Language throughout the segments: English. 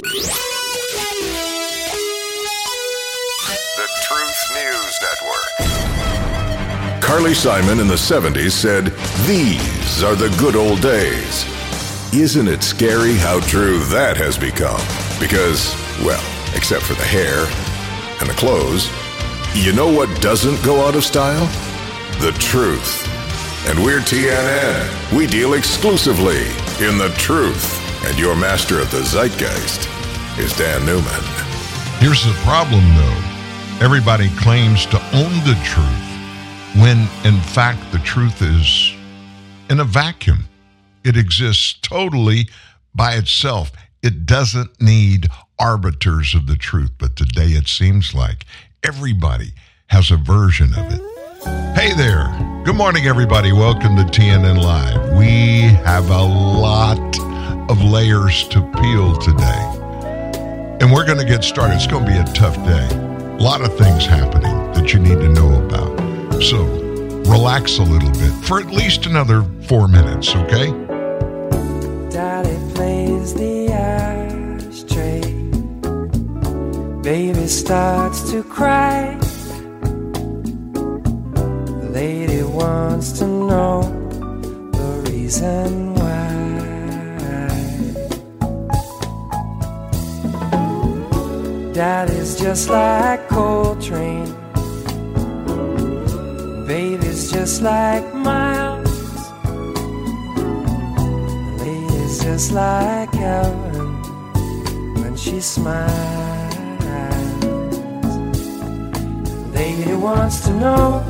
The Truth News Network. Carly Simon in the 70s said, These are the good old days. Isn't it scary how true that has become? Because, well, except for the hair and the clothes, you know what doesn't go out of style? The truth. And we're TNN. We deal exclusively in the truth. And your master of the zeitgeist is Dan Newman. Here's the problem, though. Everybody claims to own the truth when, in fact, the truth is in a vacuum. It exists totally by itself. It doesn't need arbiters of the truth, but today it seems like everybody has a version of it. Hey there. Good morning, everybody. Welcome to TNN Live. We have a lot of layers to peel today. And we're going to get started. It's going to be a tough day. A lot of things happening that you need to know about. So relax a little bit for at least another four minutes, okay? Daddy plays the ashtray. Baby starts to cry. The lady wants to know the reason Daddy's just like Coltrane. Baby's just like Miles. Lady's just like Ellen when she smiles. Lady wants to know,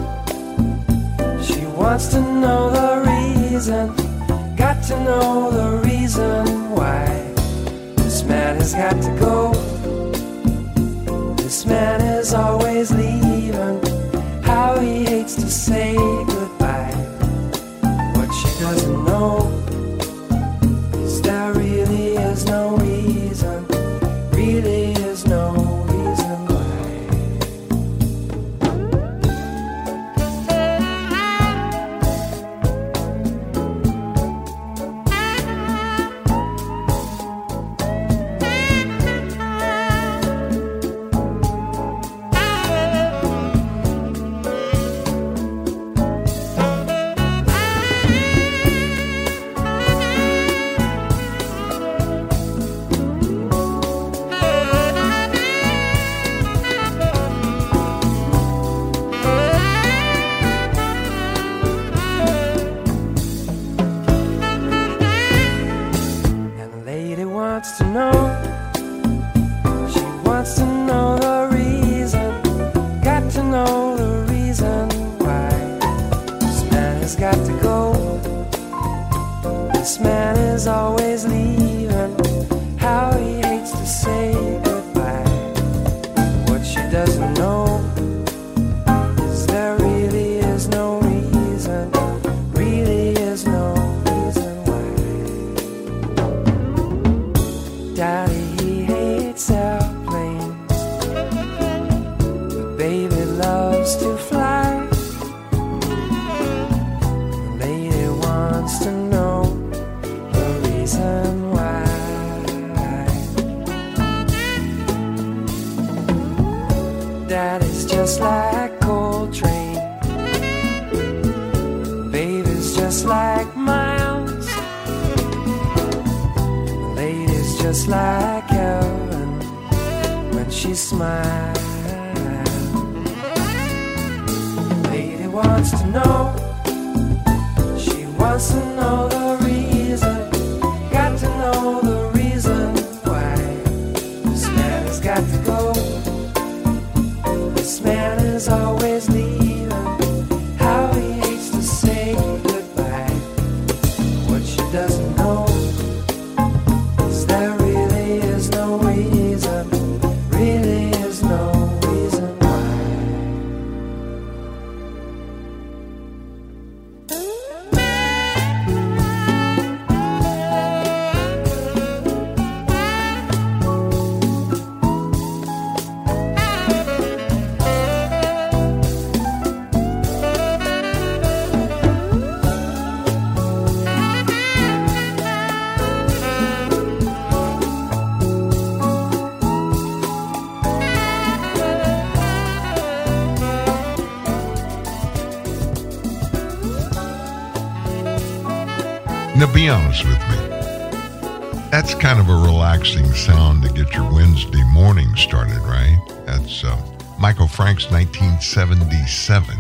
she wants to know the reason. Got to know the reason why this man has got to go. Man is always leaving. How he hates to say goodbye. What she doesn't know is there really is no reason. She smiles. Lady wants to know. Be honest with me. That's kind of a relaxing sound to get your Wednesday morning started, right? That's uh, Michael Franks 1977.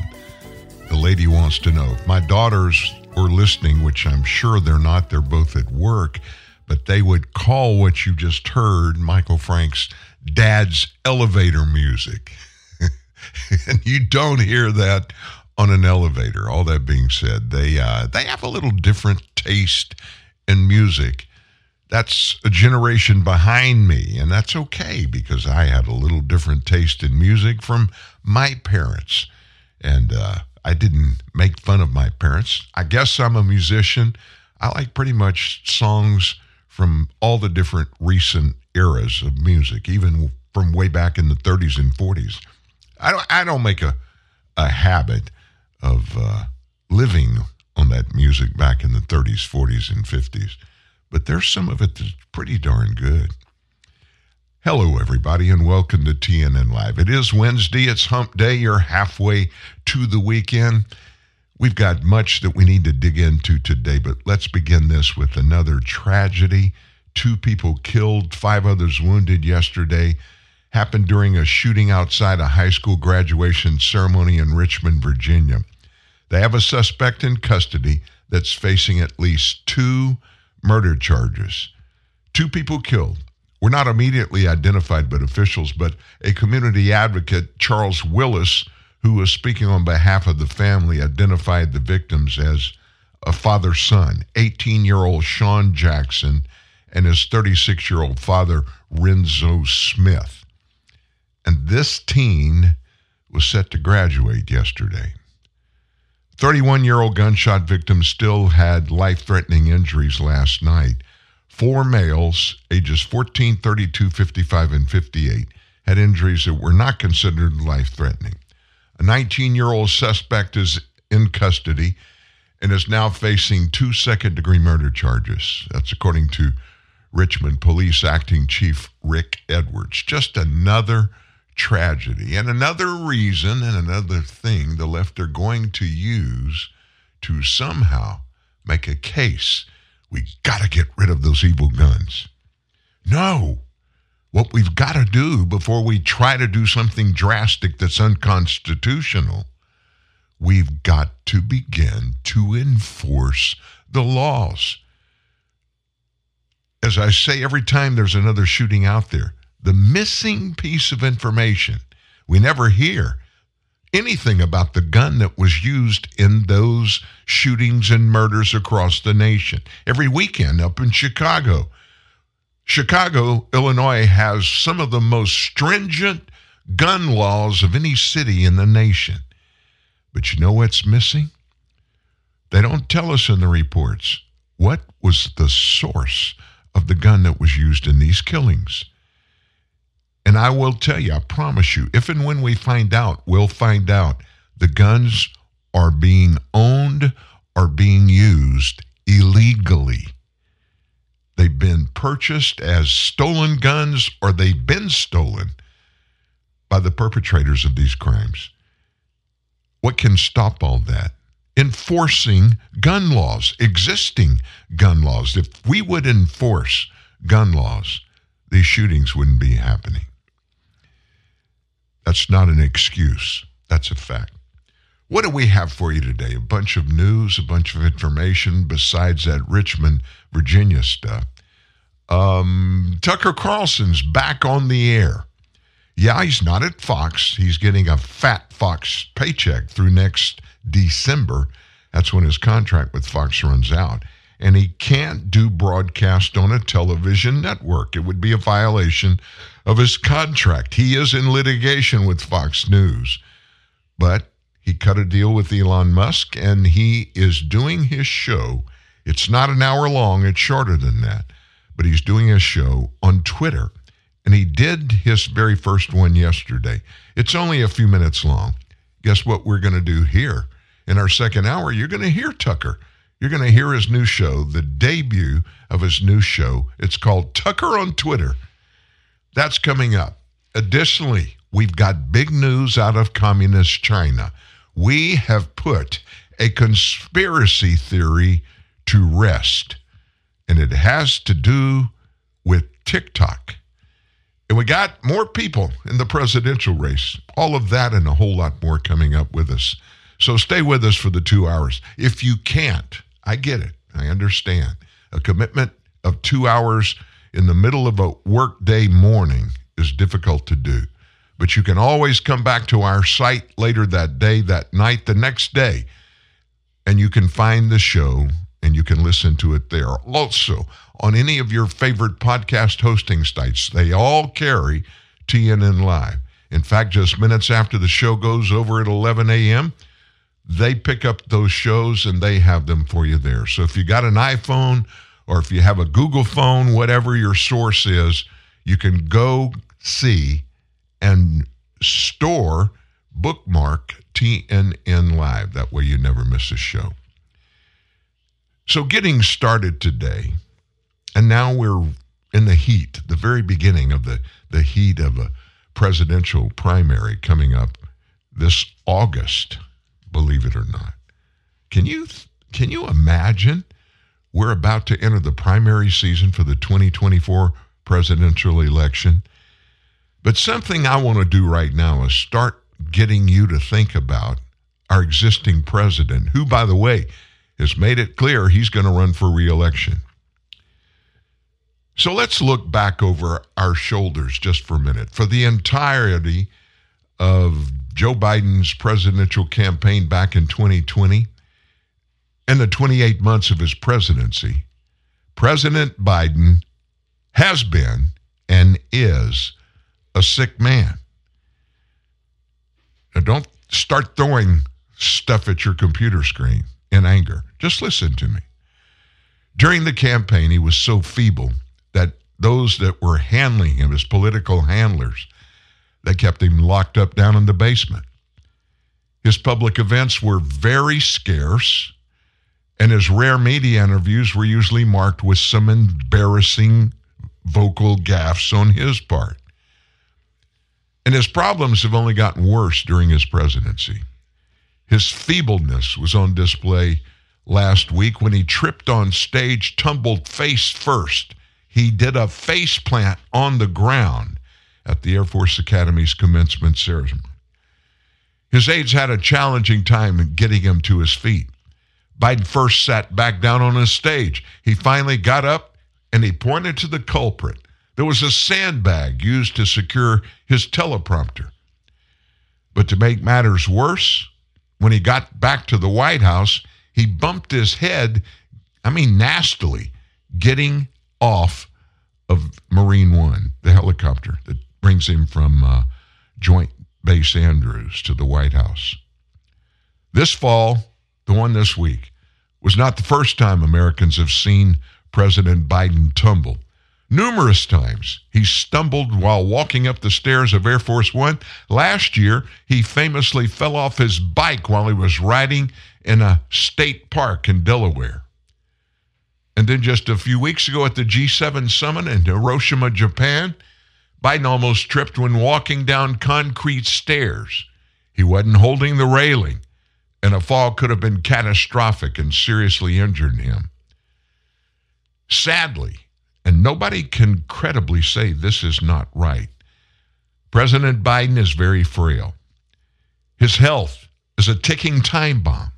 The lady wants to know if my daughters were listening, which I'm sure they're not, they're both at work, but they would call what you just heard Michael Franks dad's elevator music. and you don't hear that on an elevator. All that being said, they uh, they have a little different taste in music that's a generation behind me, and that's okay because I had a little different taste in music from my parents. And uh, I didn't make fun of my parents. I guess I'm a musician. I like pretty much songs from all the different recent eras of music, even from way back in the 30s and 40s. I don't, I don't make a, a habit of uh, living on that music back in the 30s, 40s, and 50s but there's some of it that's pretty darn good. Hello, everybody, and welcome to TNN Live. It is Wednesday, it's hump day. You're halfway to the weekend. We've got much that we need to dig into today, but let's begin this with another tragedy. Two people killed, five others wounded yesterday. Happened during a shooting outside a high school graduation ceremony in Richmond, Virginia. They have a suspect in custody that's facing at least two murder charges. Two people killed were not immediately identified by officials, but a community advocate, Charles Willis, who was speaking on behalf of the family, identified the victims as a father son, 18 year old Sean Jackson, and his 36 year old father, Renzo Smith. And this teen was set to graduate yesterday. 31 year old gunshot victim still had life threatening injuries last night. Four males, ages 14, 32, 55, and 58, had injuries that were not considered life threatening. A 19 year old suspect is in custody and is now facing two second degree murder charges. That's according to Richmond Police Acting Chief Rick Edwards. Just another tragedy. And another reason and another thing the left are going to use to somehow make a case we got to get rid of those evil guns. No. What we've got to do before we try to do something drastic that's unconstitutional, we've got to begin to enforce the laws. As I say every time there's another shooting out there, the missing piece of information. We never hear anything about the gun that was used in those shootings and murders across the nation. Every weekend up in Chicago, Chicago, Illinois has some of the most stringent gun laws of any city in the nation. But you know what's missing? They don't tell us in the reports what was the source of the gun that was used in these killings. And I will tell you, I promise you, if and when we find out, we'll find out the guns are being owned or being used illegally. They've been purchased as stolen guns or they've been stolen by the perpetrators of these crimes. What can stop all that? Enforcing gun laws, existing gun laws. If we would enforce gun laws, these shootings wouldn't be happening. That's not an excuse. That's a fact. What do we have for you today? A bunch of news, a bunch of information besides that Richmond, Virginia stuff. Um, Tucker Carlson's back on the air. Yeah, he's not at Fox. He's getting a fat Fox paycheck through next December. That's when his contract with Fox runs out. And he can't do broadcast on a television network. It would be a violation of his contract. He is in litigation with Fox News, but he cut a deal with Elon Musk and he is doing his show. It's not an hour long, it's shorter than that, but he's doing his show on Twitter. And he did his very first one yesterday. It's only a few minutes long. Guess what we're going to do here? In our second hour, you're going to hear Tucker. You're going to hear his new show, the debut of his new show. It's called Tucker on Twitter. That's coming up. Additionally, we've got big news out of communist China. We have put a conspiracy theory to rest. And it has to do with TikTok. And we got more people in the presidential race. All of that and a whole lot more coming up with us. So stay with us for the two hours. If you can't, I get it. I understand. A commitment of two hours in the middle of a workday morning is difficult to do. But you can always come back to our site later that day, that night, the next day, and you can find the show and you can listen to it there. Also, on any of your favorite podcast hosting sites, they all carry TNN Live. In fact, just minutes after the show goes over at 11 a.m., they pick up those shows and they have them for you there. So if you got an iPhone or if you have a Google phone, whatever your source is, you can go see and store, bookmark TNN Live. That way you never miss a show. So, getting started today, and now we're in the heat, the very beginning of the, the heat of a presidential primary coming up this August, believe it or not. Can you can you imagine we're about to enter the primary season for the 2024 presidential election? But something I want to do right now is start getting you to think about our existing president, who, by the way, has made it clear he's going to run for reelection. So let's look back over our shoulders just for a minute. For the entirety of Joe Biden's presidential campaign back in 2020 and the 28 months of his presidency, President Biden has been and is a sick man. Now, don't start throwing stuff at your computer screen in anger. Just listen to me. During the campaign, he was so feeble that those that were handling him, his political handlers, they kept him locked up down in the basement. His public events were very scarce, and his rare media interviews were usually marked with some embarrassing vocal gaffes on his part. And his problems have only gotten worse during his presidency. His feebleness was on display last week when he tripped on stage, tumbled face first. He did a face plant on the ground at the Air Force Academy's commencement ceremony. His aides had a challenging time in getting him to his feet. Biden first sat back down on his stage. He finally got up and he pointed to the culprit. There was a sandbag used to secure his teleprompter. But to make matters worse, when he got back to the White House, he bumped his head, I mean, nastily, getting off of Marine One, the helicopter that brings him from uh, Joint Base Andrews to the White House. This fall, the one this week, was not the first time Americans have seen President Biden tumble. Numerous times he stumbled while walking up the stairs of Air Force One. Last year, he famously fell off his bike while he was riding in a state park in Delaware. And then just a few weeks ago at the G7 summit in Hiroshima, Japan, Biden almost tripped when walking down concrete stairs. He wasn't holding the railing, and a fall could have been catastrophic and seriously injured him. Sadly, and nobody can credibly say this is not right. President Biden is very frail. His health is a ticking time bomb.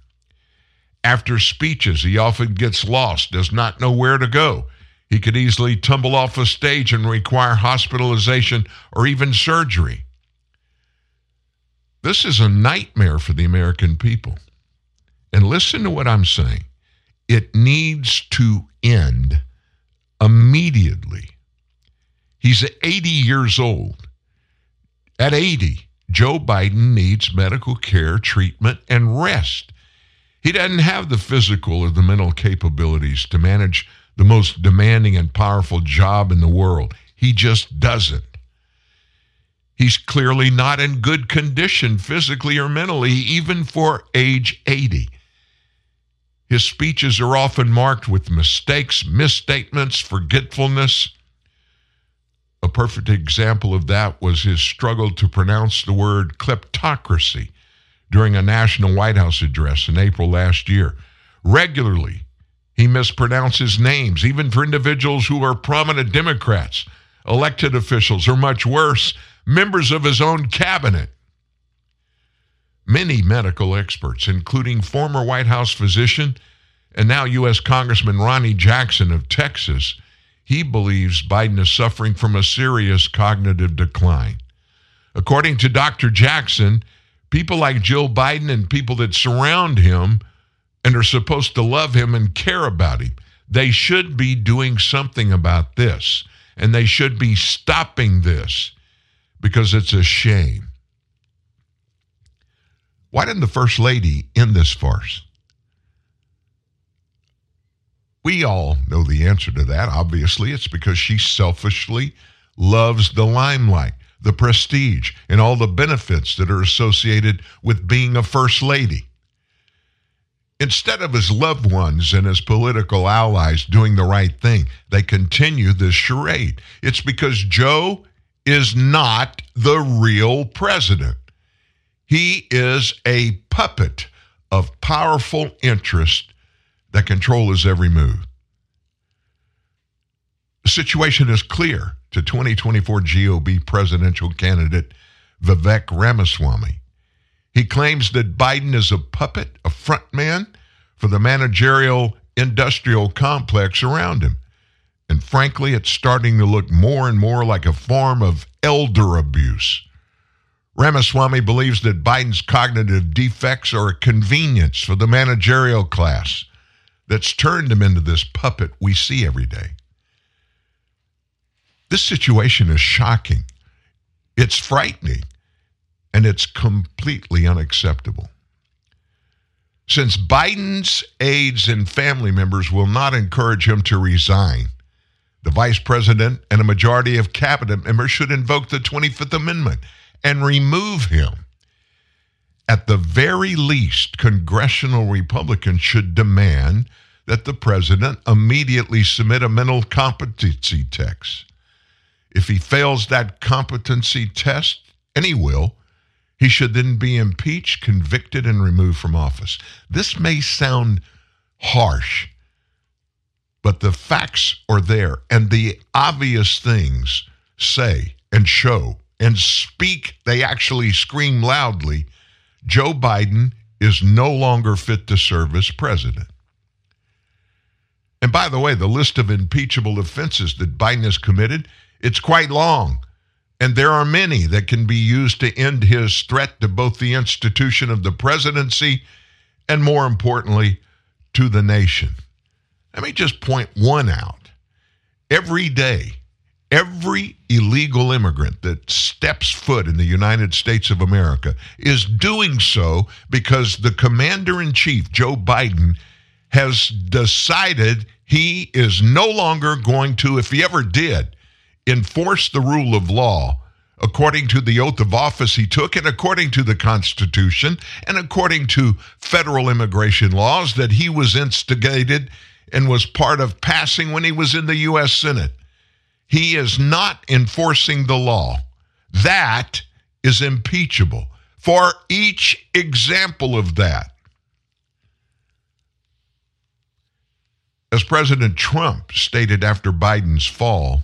After speeches, he often gets lost, does not know where to go. He could easily tumble off a stage and require hospitalization or even surgery. This is a nightmare for the American people. And listen to what I'm saying. It needs to end immediately. He's 80 years old. At 80, Joe Biden needs medical care, treatment, and rest. He doesn't have the physical or the mental capabilities to manage the most demanding and powerful job in the world. He just doesn't. He's clearly not in good condition physically or mentally, even for age 80. His speeches are often marked with mistakes, misstatements, forgetfulness. A perfect example of that was his struggle to pronounce the word kleptocracy during a national White House address in April last year. Regularly, He mispronounces names, even for individuals who are prominent Democrats, elected officials, or much worse, members of his own cabinet. Many medical experts, including former White House physician and now U.S. Congressman Ronny Jackson of Texas, he believes Biden is suffering from a serious cognitive decline. According to Dr. Jackson, people like Joe Biden and people that surround him and are supposed to love him and care about him, they should be doing something about this. And they should be stopping this because it's a shame. Why didn't the First Lady end this farce? We all know the answer to that. Obviously, it's because she selfishly loves the limelight, the prestige, and all the benefits that are associated with being a First Lady. Instead of his loved ones and his political allies doing the right thing, they continue this charade. It's because Joe is not the real president. He is a puppet of powerful interest that control his every move. The situation is clear to 2024 GOP presidential candidate Vivek Ramaswamy. He claims that Biden is a puppet, a front man for the managerial industrial complex around him. And frankly, it's starting to look more and more like a form of elder abuse. Ramaswamy believes that Biden's cognitive defects are a convenience for the managerial class that's turned him into this puppet we see every day. This situation is shocking. It's frightening. And it's completely unacceptable. Since Biden's aides and family members will not encourage him to resign, the vice president and a majority of cabinet members should invoke the 25th Amendment and remove him. At the very least, congressional Republicans should demand that the president immediately submit a mental competency test. If he fails that competency test, and he will, he should then be impeached, convicted, and removed from office. This may sound harsh, but the facts are there, and the obvious things say and show and speak, they actually scream loudly Joe Biden is no longer fit to serve as president. And by the way, the list of impeachable offenses that Biden has committed, it's quite long. And there are many that can be used to end his threat to both the institution of the presidency and, more importantly, to the nation. Let me just point one out. Every day, every illegal immigrant that steps foot in the United States of America is doing so because the commander in chief, Joe Biden, has decided he is no longer going to, if he ever did, enforce the rule of law according to the oath of office he took and according to the Constitution and according to federal immigration laws that he was instigated and was part of passing when he was in the U.S. Senate. He is not enforcing the law. That is impeachable. For each example of that, as President Trump stated after Biden's fall,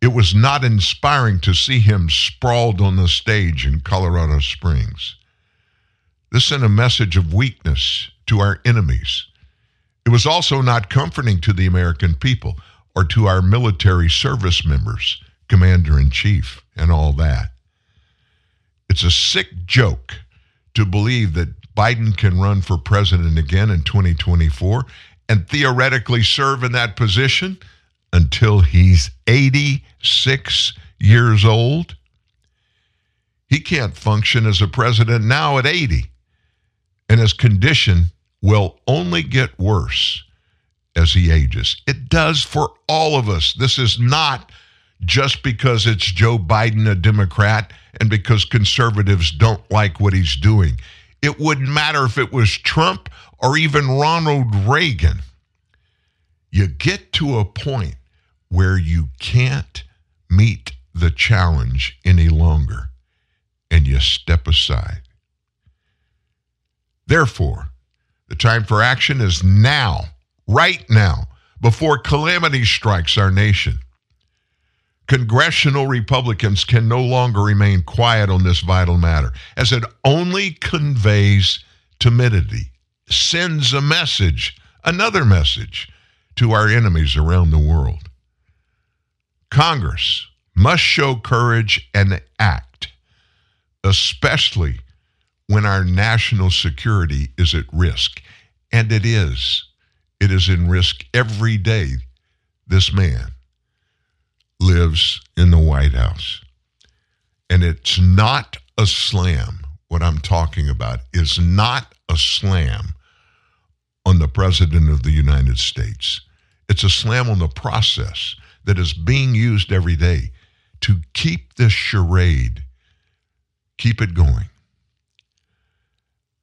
it was not inspiring to see him sprawled on the stage in Colorado Springs. This sent a message of weakness to our enemies. It was also not comforting to the American people or to our military service members, commander in chief, and all that. It's a sick joke to believe that Biden can run for president again in 2024 and theoretically serve in that position until he's 86 years old. He can't function as a president now at 80, and his condition will only get worse as he ages. It does for all of us. This is not just because it's Joe Biden, a Democrat, and because conservatives don't like what he's doing. It wouldn't matter if it was Trump or even Ronald Reagan. You get to a point where you can't meet the challenge any longer and you step aside. Therefore, the time for action is now, right now before calamity strikes our nation. Congressional Republicans can no longer remain quiet on this vital matter, as it only conveys timidity, sends a message, another message, to our enemies around the world. Congress must show courage and act, especially when our national security is at risk. And it is. It is in risk every day. This man lives in the White House. And it's not a slam. What I'm talking about is not a slam on the President of the United States. It's a slam on the process that is being used every day to keep this charade, keep it going.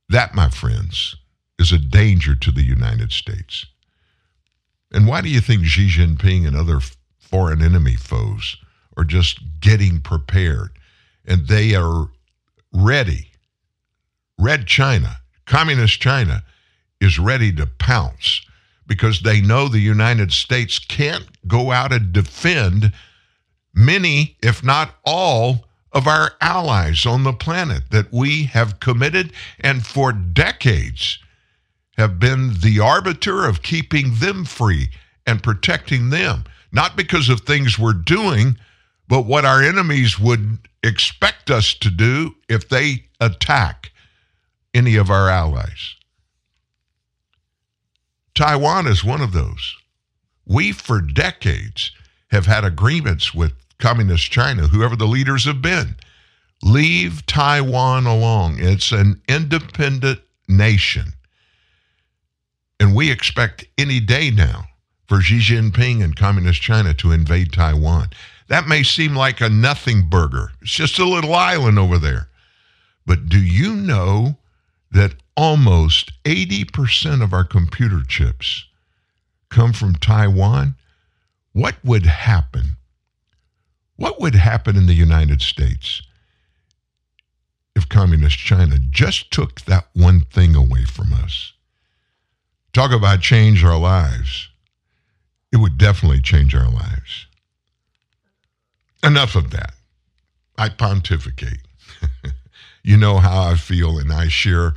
That, my friends, is a danger to the United States. And why do you think Xi Jinping and other foreign enemy foes are just getting prepared and they are ready. Red China, Communist China, is ready to pounce because they know the United States can't go out and defend many, if not all, of our allies on the planet that we have committed and for decades have been the arbiter of keeping them free and protecting them not because of things we're doing, but what our enemies would expect us to do if they attack any of our allies. Taiwan is one of those. We, for decades, have had agreements with Communist China, whoever the leaders have been. Leave Taiwan alone. It's an independent nation. And we expect any day now for Xi Jinping and Communist China to invade Taiwan. That may seem like a nothing burger. It's just a little island over there. But do you know that almost 80% of our computer chips come from Taiwan? What would happen? What would happen in the United States if Communist China just took that one thing away from us? Talk about change our lives it would definitely change our lives. Enough of that. I pontificate. you know how I feel, and I share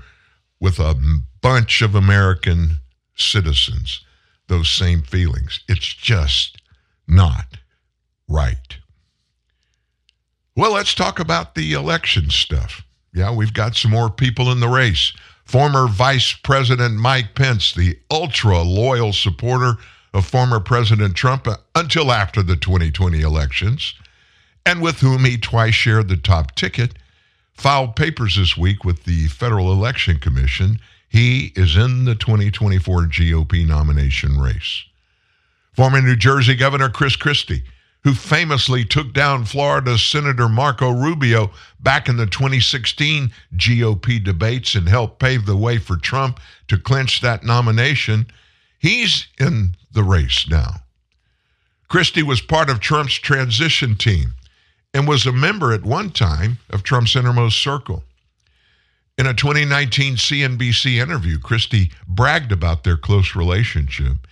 with a bunch of American citizens those same feelings. It's just not right. Well, let's talk about the election stuff. Yeah, we've got some more people in the race. Former Vice President Mike Pence, the ultra loyal supporter of former President Trump until after the 2020 elections, and with whom he twice shared the top ticket, filed papers this week with the Federal Election Commission. He is in the 2024 GOP nomination race. Former New Jersey Governor Chris Christie, who famously took down Florida Senator Marco Rubio back in the 2016 GOP debates and helped pave the way for Trump to clinch that nomination, he's in the race now. Christie was part of Trump's transition team and was a member at one time of Trump's innermost circle. In a 2019 CNBC interview, Christie bragged about their close relationship.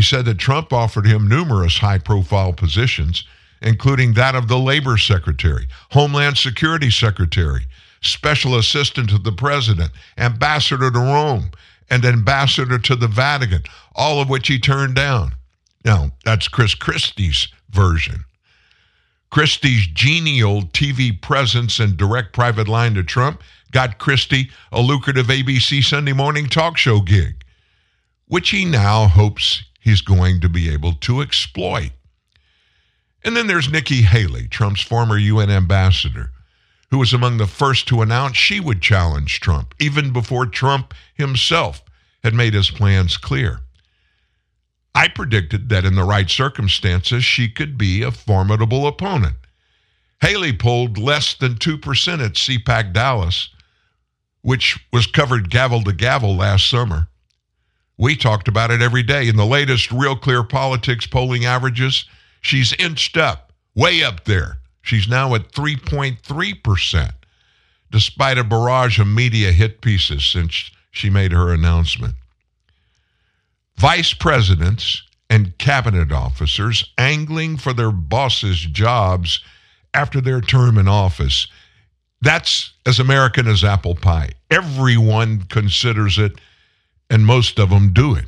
He said that Trump offered him numerous high profile positions, including that of the Labor Secretary, Homeland Security Secretary, Special Assistant to the President, Ambassador to Rome, and ambassador to the Vatican, all of which he turned down. Now, that's Chris Christie's version. Christie's genial TV presence and direct private line to Trump got Christie a lucrative ABC Sunday morning talk show gig, which he now hopes he's going to be able to exploit. And then there's Nikki Haley, Trump's former UN ambassador, who was among the first to announce she would challenge Trump, even before Trump himself had made his plans clear. I predicted that in the right circumstances, she could be a formidable opponent. Haley polled less than 2% at CPAC Dallas, which was covered gavel to gavel last summer. We talked about it every day. In the latest Real Clear Politics polling averages, she's inched up, way up there. She's now at 3.3%, despite a barrage of media hit pieces since she made her announcement. vice presidents and cabinet officers angling for their bosses' jobs after their term in office. That's as American as apple pie. Everyone considers it, and most of them do it.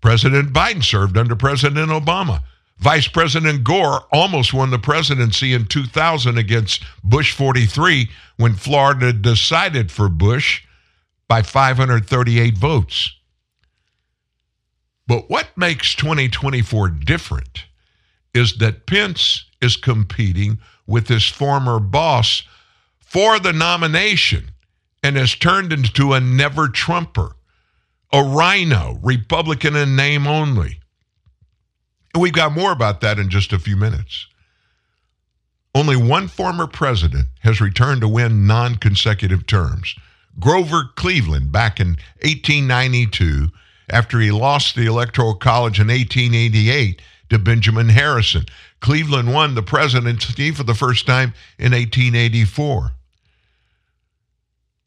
President Biden served under President Obama. Vice President Gore almost won the presidency in 2000 against Bush 43 when Florida decided for Bush by 538 votes. But what makes 2024 different is that Pence is competing with his former boss for the nomination and has turned into a never Trumper, a RINO, Republican in name only. And we've got more about that in just a few minutes. Only one former president has returned to win non consecutive terms. Grover Cleveland back in 1892 after he lost the Electoral College in 1888 to Benjamin Harrison. Cleveland won the presidency for the first time in 1884.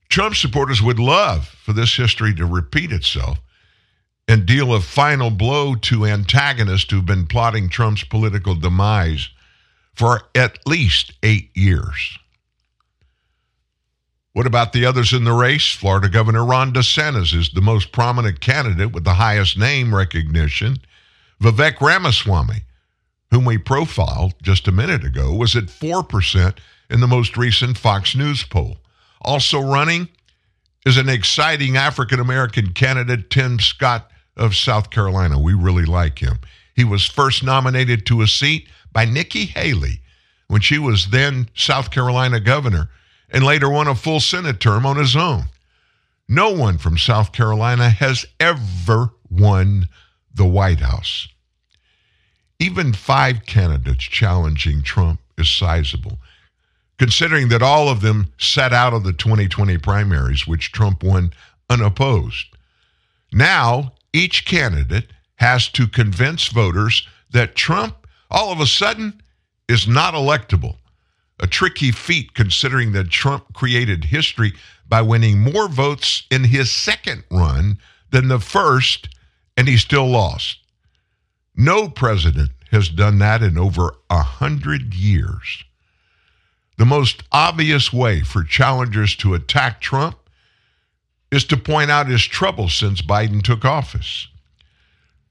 Trump supporters would love for this history to repeat itself and deal a final blow to antagonists who've been plotting Trump's political demise for at least eight years. What about the others in the race? Florida Governor Ron DeSantis is the most prominent candidate with the highest name recognition. Vivek Ramaswamy, whom we profiled just a minute ago, was at 4% in the most recent Fox News poll. Also running is an exciting African American candidate, Tim Scott of South Carolina. We really like him. He was first nominated to a seat by Nikki Haley when she was then South Carolina governor and later won a full Senate term on his own. No one from South Carolina has ever won the White House. Even five candidates challenging Trump is sizable, considering that all of them sat out of the 2020 primaries, which Trump won unopposed. Now, each candidate has to convince voters that Trump, all of a sudden, is not electable a tricky feat considering that Trump created history by winning more votes in his second run than the first, and he still lost. No president has done that in over a hundred years. The most obvious way for challengers to attack Trump is to point out his troubles since Biden took office.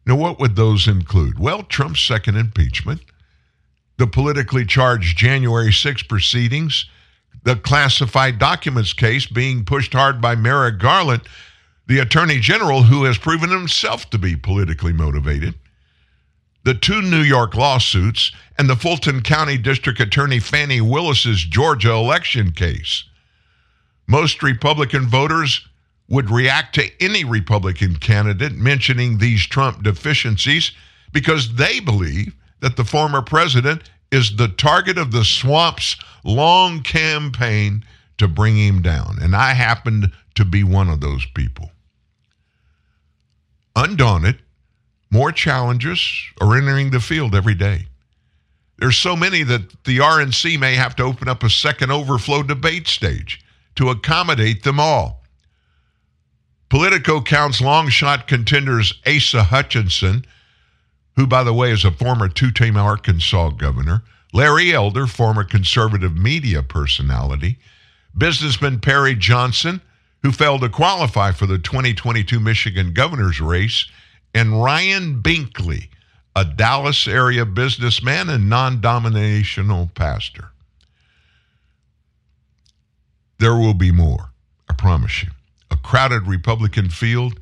Now, what would those include? Well, Trump's second impeachment the politically charged January 6 proceedings, the classified documents case being pushed hard by Merrick Garland, the attorney general who has proven himself to be politically motivated, the two New York lawsuits, and the Fulton County District Attorney Fani Willis's Georgia election case. Most Republican voters would react to any Republican candidate mentioning these Trump deficiencies because they believe that the former president is the target of the swamp's long campaign to bring him down. And I happened to be one of those people. Undaunted, more challengers are entering the field every day. There's so many that the RNC may have to open up a second overflow debate stage to accommodate them all. Politico counts long shot contenders Asa Hutchinson who, by the way, is a former two team Arkansas governor, Larry Elder, former conservative media personality, businessman Perry Johnson, who failed to qualify for the 2022 Michigan governor's race, and Ryan Binkley, a Dallas area businessman and non dominational pastor. There will be more, I promise you. A crowded Republican field.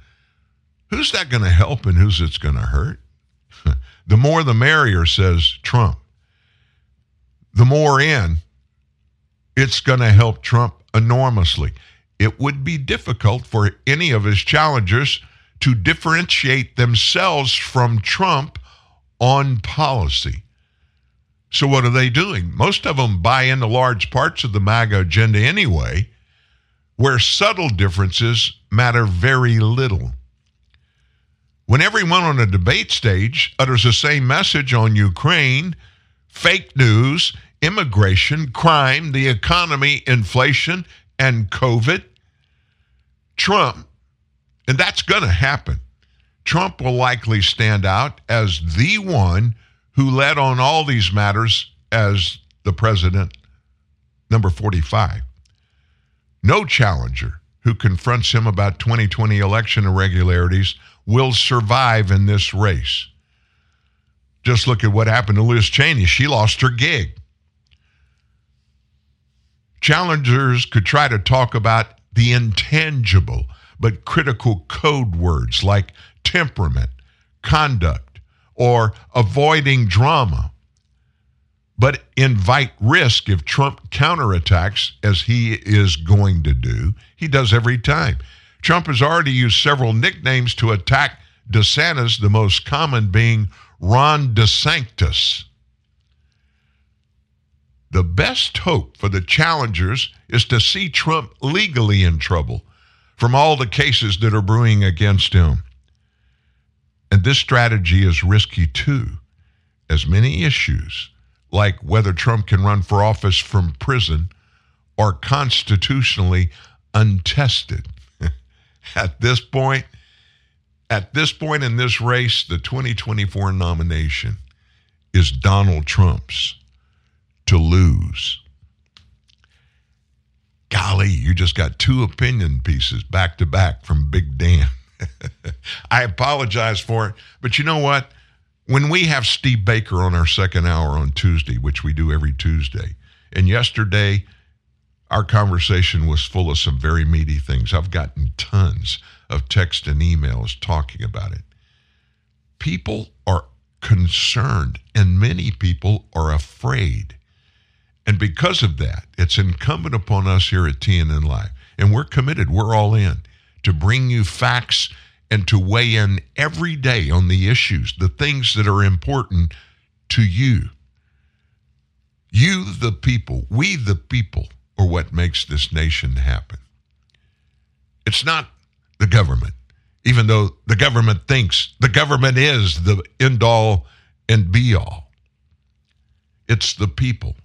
Who's that going to help and who's it's going to hurt? The more the merrier, says Trump. The more in, it's going to help Trump enormously. It would be difficult for any of his challengers to differentiate themselves from Trump on policy. So, what are they doing? Most of them buy into large parts of the MAGA agenda anyway, where subtle differences matter very little. When everyone on a debate stage utters the same message on Ukraine, fake news, immigration, crime, the economy, inflation, and COVID, Trump, and that's going to happen. Trump will likely stand out as the one who led on all these matters as the president, number 45. No challenger who confronts him about 2020 election irregularities will survive in this race. Just look at what happened to Liz Cheney. She lost her gig. Challengers could try to talk about the intangible but critical code words like temperament, conduct, or avoiding drama, but invite risk if Trump counterattacks, as he is going to do. He does every time. Trump has already used several nicknames to attack DeSantis, the most common being Ron DeSantis. The best hope for the challengers is to see Trump legally in trouble from all the cases that are brewing against him. And this strategy is risky too, as many issues, like whether Trump can run for office from prison, are constitutionally untested. at this point, at this point in this race, the 2024 nomination is Donald Trump's to lose. Golly, you just got two opinion pieces back to back from Big Dan. I apologize for it, but you know what? When we have Steve Baker on our second hour on Tuesday, which we do every Tuesday, and yesterday our conversation was full of some very meaty things. I've gotten tons of text and emails talking about it. People are concerned, and many people are afraid and because of that, it's incumbent upon us here at TNN Live, and we're committed, we're all in, to bring you facts and to weigh in every day on the issues, the things that are important to you. You, the people, we, the people, are what makes this nation happen. It's not the government, even though the government thinks the government is the end all and be all. It's the people.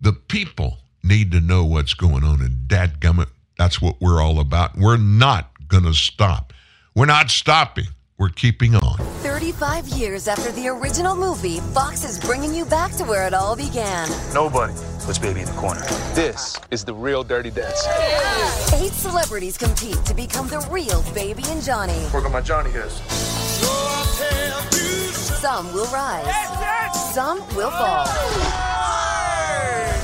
The people need to know what's going on, and dadgummit, that's what we're all about. We're not going to stop. We're not stopping. We're keeping on. 35 years after the original movie, Fox is bringing you back to where it all began. Nobody puts baby in the corner. This is the real Dirty Dance. Eight celebrities compete to become the real Baby and Johnny. Work on my Johnny is. Some will rise, some will fall.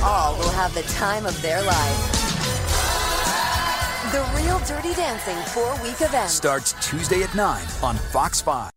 All will have the time of their life. The Real Dirty Dancing four week event starts Tuesday at 9 on Fox 5.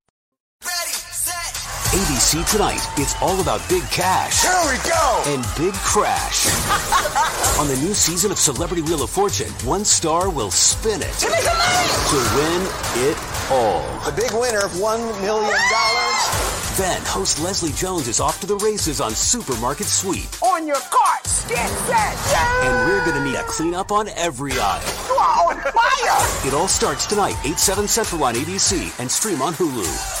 ABC tonight, it's all about big cash. Here we go! And big crash. On the new season of Celebrity Wheel of Fortune, one star will spin it Give me the money! to win it all. The big winner, of $1 million. Then, host Leslie Jones is off to the races on Supermarket Sweep. On your carts, get set, And we're going to need a cleanup on every aisle. You are on fire! It all starts tonight, 8, 7 Central on ABC and stream on Hulu.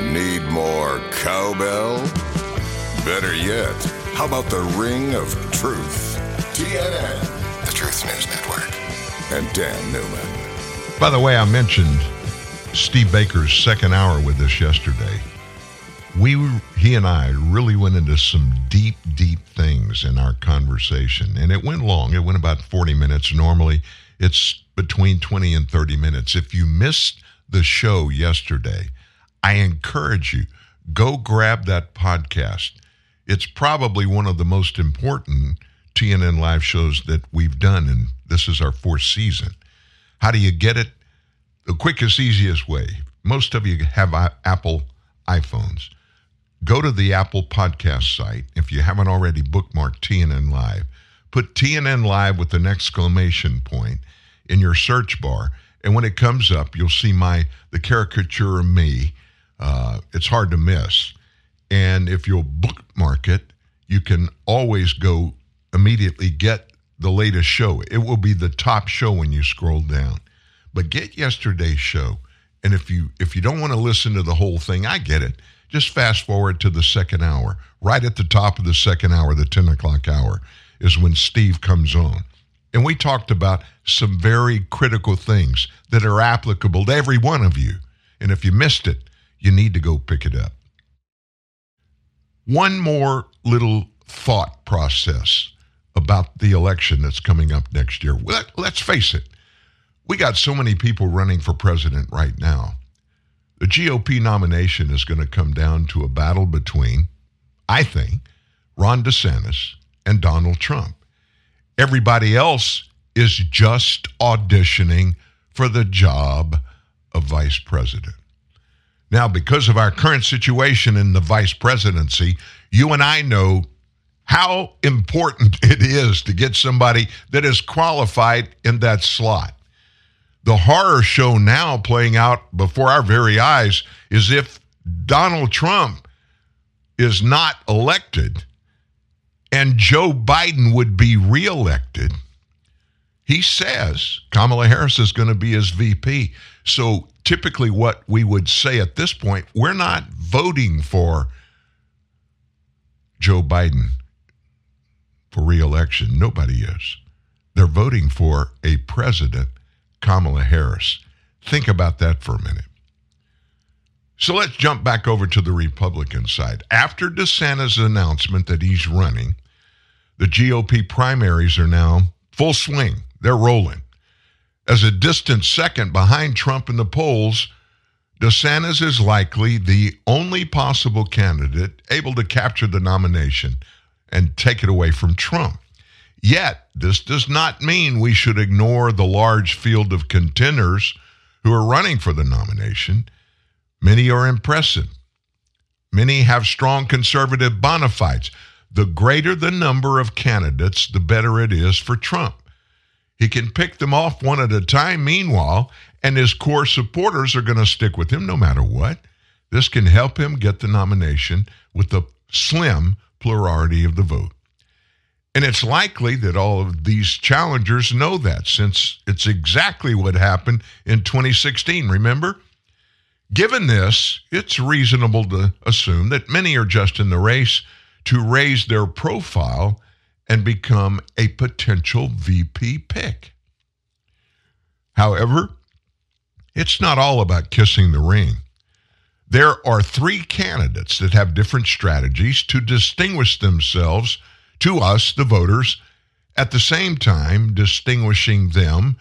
Need more cowbell? Better yet, How about the ring of truth? TNN, the Truth News Network, and Dan Newman. By the way, I mentioned Steve Baker's second hour with us yesterday. We, he and I, really went into some deep, deep things in our conversation, and it went long. It went about 40 minutes. Normally, it's between 20 and 30 minutes. If you missed the show yesterday, I encourage you go grab that podcast. It's probably one of the most important TNN live shows that we've done, and this is our fourth season. How do you get it? The quickest, easiest way. Most of you have Apple iPhones. Go to the Apple podcast site. If you haven't already bookmarked TNN Live, put TNN Live with an exclamation point in your search bar. And when it comes up, you'll see my the caricature of me. Uh, it's hard to miss. And if you'll bookmark it, you can always go immediately get the latest show. It will be the top show when you scroll down. But get yesterday's show. And if you if you don't want to listen to the whole thing, I get it. Just fast forward to the second hour. Right at the top of the second hour, the 10 o'clock hour, is when Steve comes on. And we talked about some very critical things that are applicable to every one of you. And if you missed it, you need to go pick it up. One more little thought process about the election that's coming up next year. Let, us face it, we got so many people running for president right now. The GOP nomination is going to come down to a battle between, I think, Ron DeSantis and Donald Trump. Everybody else is just auditioning for the job of vice president. Now, because of our current situation in the vice presidency, you and I know how important it is to get somebody that is qualified in that slot. The horror show now playing out before our very eyes is if Donald Trump is not elected and Joe Biden would be reelected, he says Kamala Harris is going to be his VP. So typically, what we would say at this point, we're not voting for Joe Biden for reelection. Nobody is. They're voting for a president, Kamala Harris. Think about that for a minute. So let's jump back over to the Republican side. After DeSantis' announcement that he's running, the GOP primaries are now full swing. They're rolling. As a distant second behind Trump in the polls, DeSantis is likely the only possible candidate able to capture the nomination and take it away from Trump. Yet, this does not mean we should ignore the large field of contenders who are running for the nomination. Many are impressive. Many have strong conservative bona fides. The greater the number of candidates, the better it is for Trump. He can pick them off one at a time, meanwhile, and his core supporters are going to stick with him no matter what. This can help him get the nomination with the slim plurality of the vote. And it's likely that all of these challengers know that since it's exactly what happened in 2016. Remember? Given this, it's reasonable to assume that many are just in the race to raise their profile and become a potential VP pick. However, it's not all about kissing the ring. There are three candidates that have different strategies to distinguish themselves to us, the voters, at the same time distinguishing them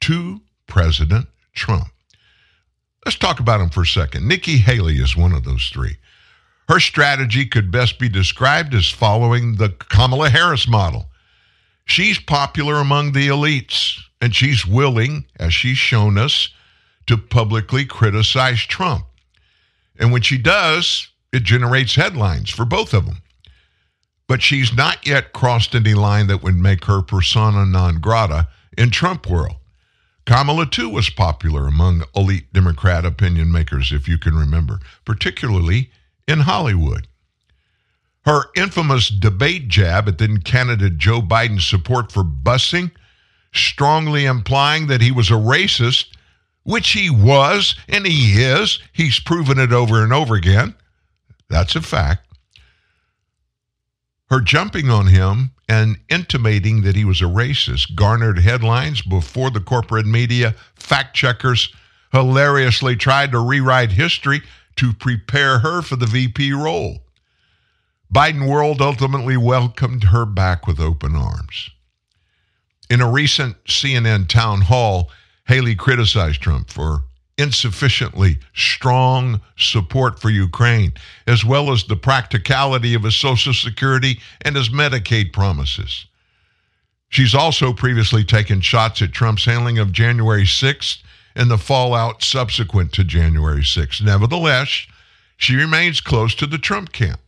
to President Trump. Let's talk about them for a second. Nikki Haley is one of those three. Her strategy could best be described as following the Kamala Harris model. She's popular among the elites, and she's willing, as she's shown us, to publicly criticize Trump. And when she does, it generates headlines for both of them. But she's not yet crossed any line that would make her persona non grata in Trump world. Kamala, too, was popular among elite Democrat opinion makers, if you can remember, particularly in Hollywood. Her infamous debate jab at then candidate Joe Biden's support for busing, strongly implying that he was a racist, which he was and he is. He's proven it over and over again. That's a fact. Her jumping on him and intimating that he was a racist garnered headlines before the corporate media. Fact checkers hilariously tried to rewrite history to prepare her for the VP role. Biden world ultimately welcomed her back with open arms. In a recent CNN town hall, Haley criticized Trump for insufficiently strong support for Ukraine, as well as the practicality of his Social Security and his Medicaid promises. She's also previously taken shots at Trump's handling of January 6th and the fallout subsequent to January 6th. Nevertheless, she remains close to the Trump camp.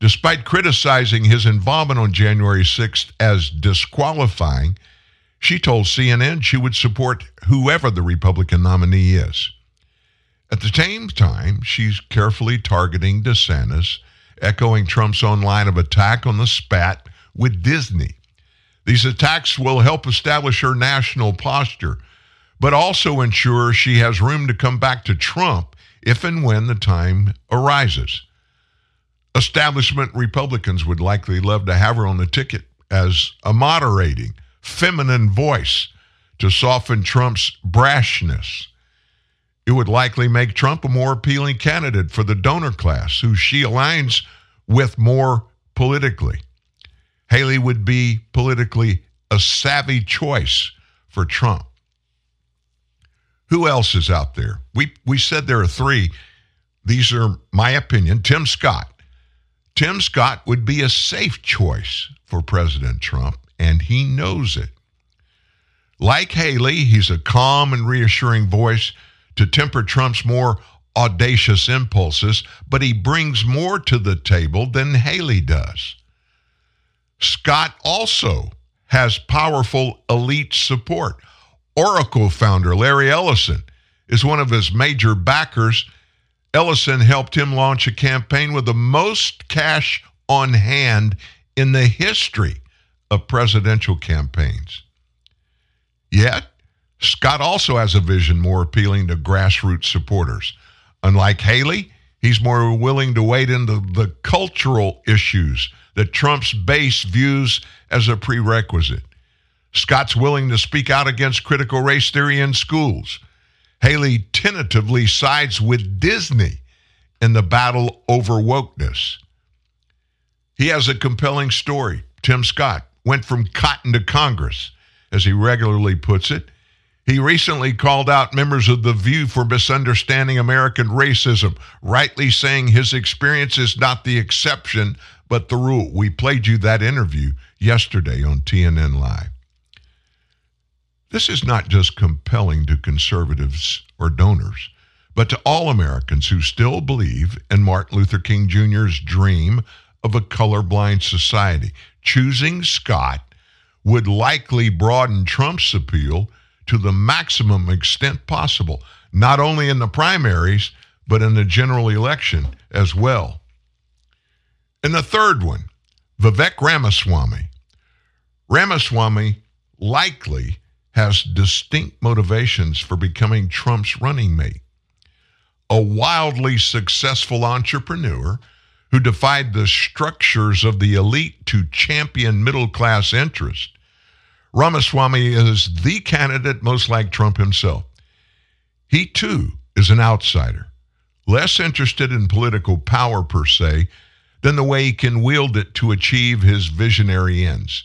Despite criticizing his involvement on January 6th as disqualifying, she told CNN she would support whoever the Republican nominee is. At the same time, she's carefully targeting DeSantis, echoing Trump's own line of attack on the spat with Disney. These attacks will help establish her national posture, but also ensure she has room to come back to Trump if and when the time arises. Establishment Republicans would likely love to have her on the ticket as a moderating, feminine voice to soften Trump's brashness. It would likely make Trump a more appealing candidate for the donor class, who she aligns with more politically. Haley would be politically a savvy choice for Trump. Who else is out there? We, we said there are three. These are my opinion. Tim Scott. Tim Scott would be a safe choice for President Trump, and he knows it. Like Haley, he's a calm and reassuring voice to temper Trump's more audacious impulses, but he brings more to the table than Haley does. Scott also has powerful elite support. Oracle founder Larry Ellison is one of his major backers Ellison helped him launch a campaign with the most cash on hand in the history of presidential campaigns. Yet, Scott also has a vision more appealing to grassroots supporters. Unlike Haley, he's more willing to wade into the cultural issues that Trump's base views as a prerequisite. Scott's willing to speak out against critical race theory in schools Haley tentatively sides with Disney in the battle over wokeness. He has a compelling story. Tim Scott went from cotton to Congress, as he regularly puts it. He recently called out members of The View for misunderstanding American racism, rightly saying his experience is not the exception, but the rule. We played you that interview yesterday on TNN Live. This is not just compelling to conservatives or donors, but to all Americans who still believe in Martin Luther King Jr.'s dream of a colorblind society. Choosing Scott would likely broaden Trump's appeal to the maximum extent possible, not only in the primaries, but in the general election as well. And the third one, Vivek Ramaswamy. Ramaswamy likely has distinct motivations for becoming Trump's running mate. A wildly successful entrepreneur who defied the structures of the elite to champion middle class interest, Ramaswamy is the candidate most like Trump himself. He too is an outsider, less interested in political power per se than the way he can wield it to achieve his visionary ends.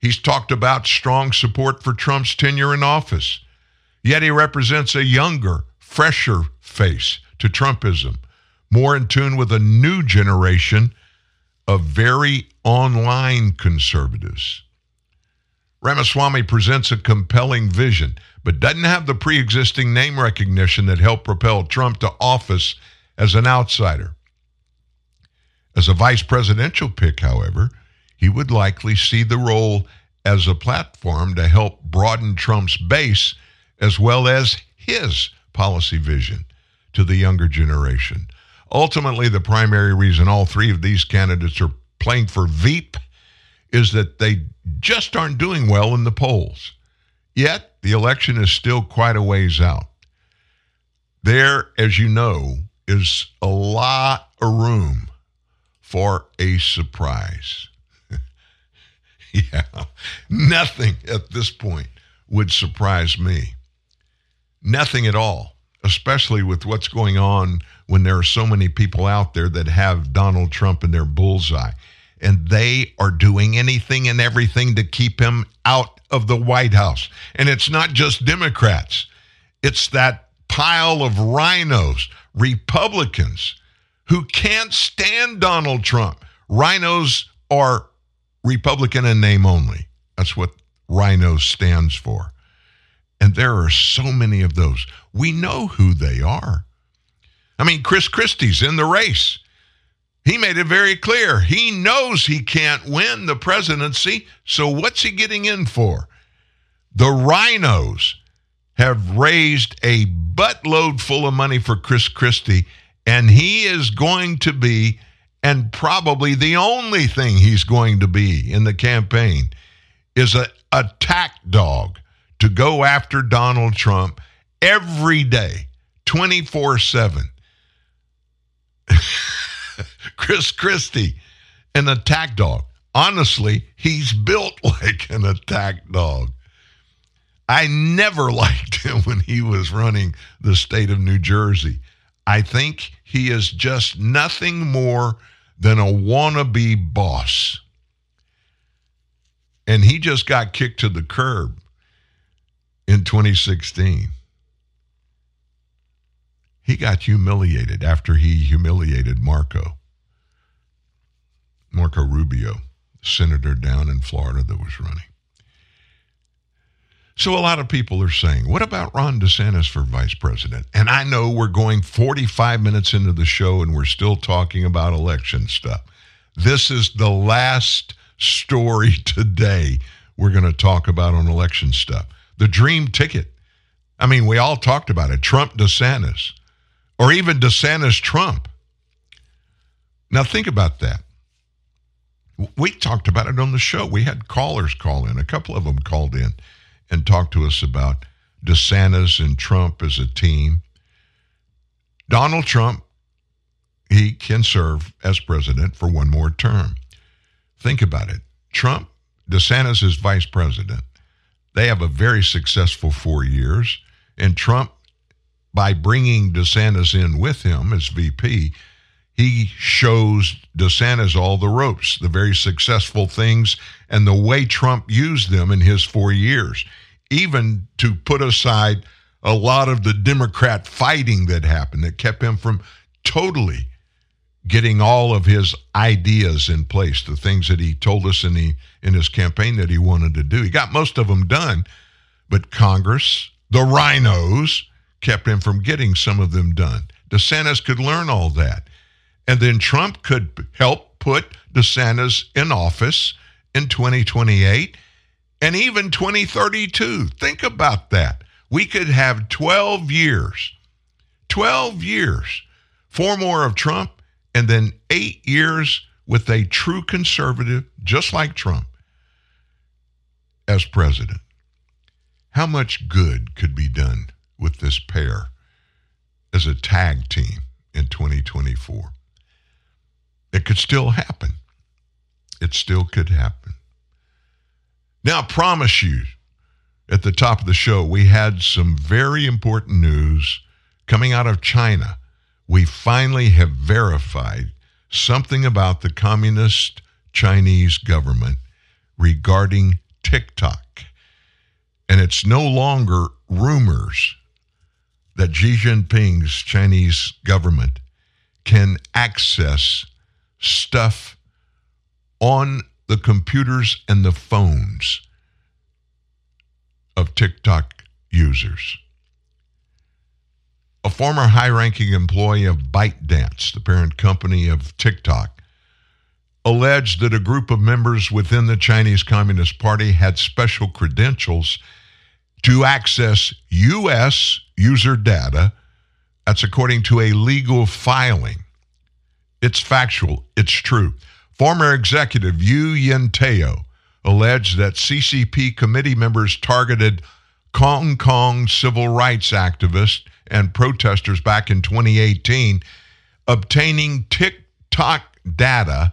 He's talked about strong support for Trump's tenure in office. Yet he represents a younger, fresher face to Trumpism, more in tune with a new generation of very online conservatives. Ramaswamy presents a compelling vision, but doesn't have the pre existing name recognition that helped propel Trump to office as an outsider. As a vice presidential pick, however, he would likely see the role as a platform to help broaden Trump's base as well as his policy vision to the younger generation. Ultimately, the primary reason all three of these candidates are playing for Veep is that they just aren't doing well in the polls. Yet, the election is still quite a ways out. There, as you know, is a lot of room for a surprise. yeah, nothing at this point would surprise me. Nothing at all, especially with what's going on when there are so many people out there that have Donald Trump in their bullseye. And they are doing anything and everything to keep him out of the White House. And it's not just Democrats, it's that pile of RINOs, Republicans who can't stand Donald Trump. RINOs are Republican in name only. That's what RINOs stands for. And there are so many of those. We know who they are. I mean, Chris Christie's in the race. He made it very clear. He knows he can't win the presidency. So what's he getting in for? The RINOs have raised a buttload full of money for Chris Christie, and he is going to be, and probably the only thing he's going to be in the campaign, is a attack dog to go after Donald Trump every day, 24 7. Chris Christie, an attack dog. Honestly, he's built like an attack dog. I never liked him when he was running the state of New Jersey. I think he is just nothing more than a wannabe boss. And he just got kicked to the curb in 2016. He got humiliated after he humiliated Marco. Marco Rubio, senator down in Florida that was running. So a lot of people are saying, what about Ron DeSantis for vice president? And I know we're going 45 minutes into the show and we're still talking about election stuff. This is the last story today we're going to talk about on election stuff. The dream ticket. I mean, we all talked about it. Trump DeSantis or even DeSantis Trump. Now think about that. We talked about it on the show. We had callers call in. A couple of them called in and talk to us about DeSantis and Trump as a team. Donald Trump, he can serve as president for one more term. Think about it. Trump, DeSantis is vice president. They have a very successful four years. And Trump, by bringing DeSantis in with him as VP, he shows DeSantis all the ropes, the very successful things, and the way Trump used them in his four years, even to put aside a lot of the Democrat fighting that happened that kept him from totally getting all of his ideas in place, the things that he told us in the in his campaign that he wanted to do. He got most of them done, but Congress, the RINOs, kept him from getting some of them done. DeSantis could learn all that. And then Trump could help put DeSantis in office in 2028 and even 2032. Think about that. We could have 12 years, 12 years, four more of Trump, and then eight years with a true conservative, just like Trump, as president. How much good could be done with this pair as a tag team in 2024? It could still happen. It still could happen. Now, I promise you, at the top of the show, we had some very important news coming out of China. We finally have verified something about the communist Chinese government regarding TikTok. And it's no longer rumors that Xi Jinping's Chinese government can access stuff on the computers and the phones of TikTok users. A former high ranking employee of ByteDance, the parent company of TikTok, alleged that a group of members within the Chinese Communist Party had special credentials to access U.S. user data. That's according to a legal filing. It's factual, it's true. Former executive Yu Jintao alleged that CCP committee members targeted Hong Kong civil rights activists and protesters back in 2018, obtaining TikTok data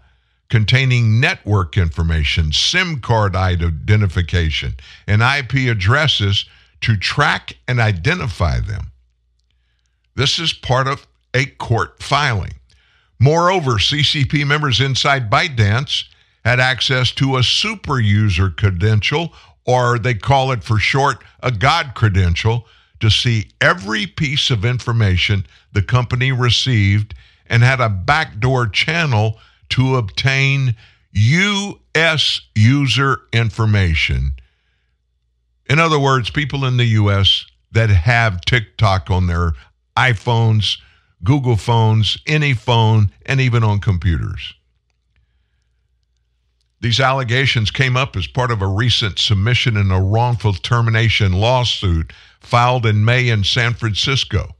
containing network information, SIM card identification, and IP addresses to track and identify them. This is part of a court filing. Moreover, CCP members inside ByteDance had access to a super user credential, or they call it for short a God credential, to see every piece of information the company received and had a backdoor channel to obtain U.S. user information. In other words, people in the U.S. that have TikTok on their iPhones, Google phones, any phone, and even on computers. These allegations came up as part of a recent submission in a wrongful termination lawsuit filed in May in San Francisco.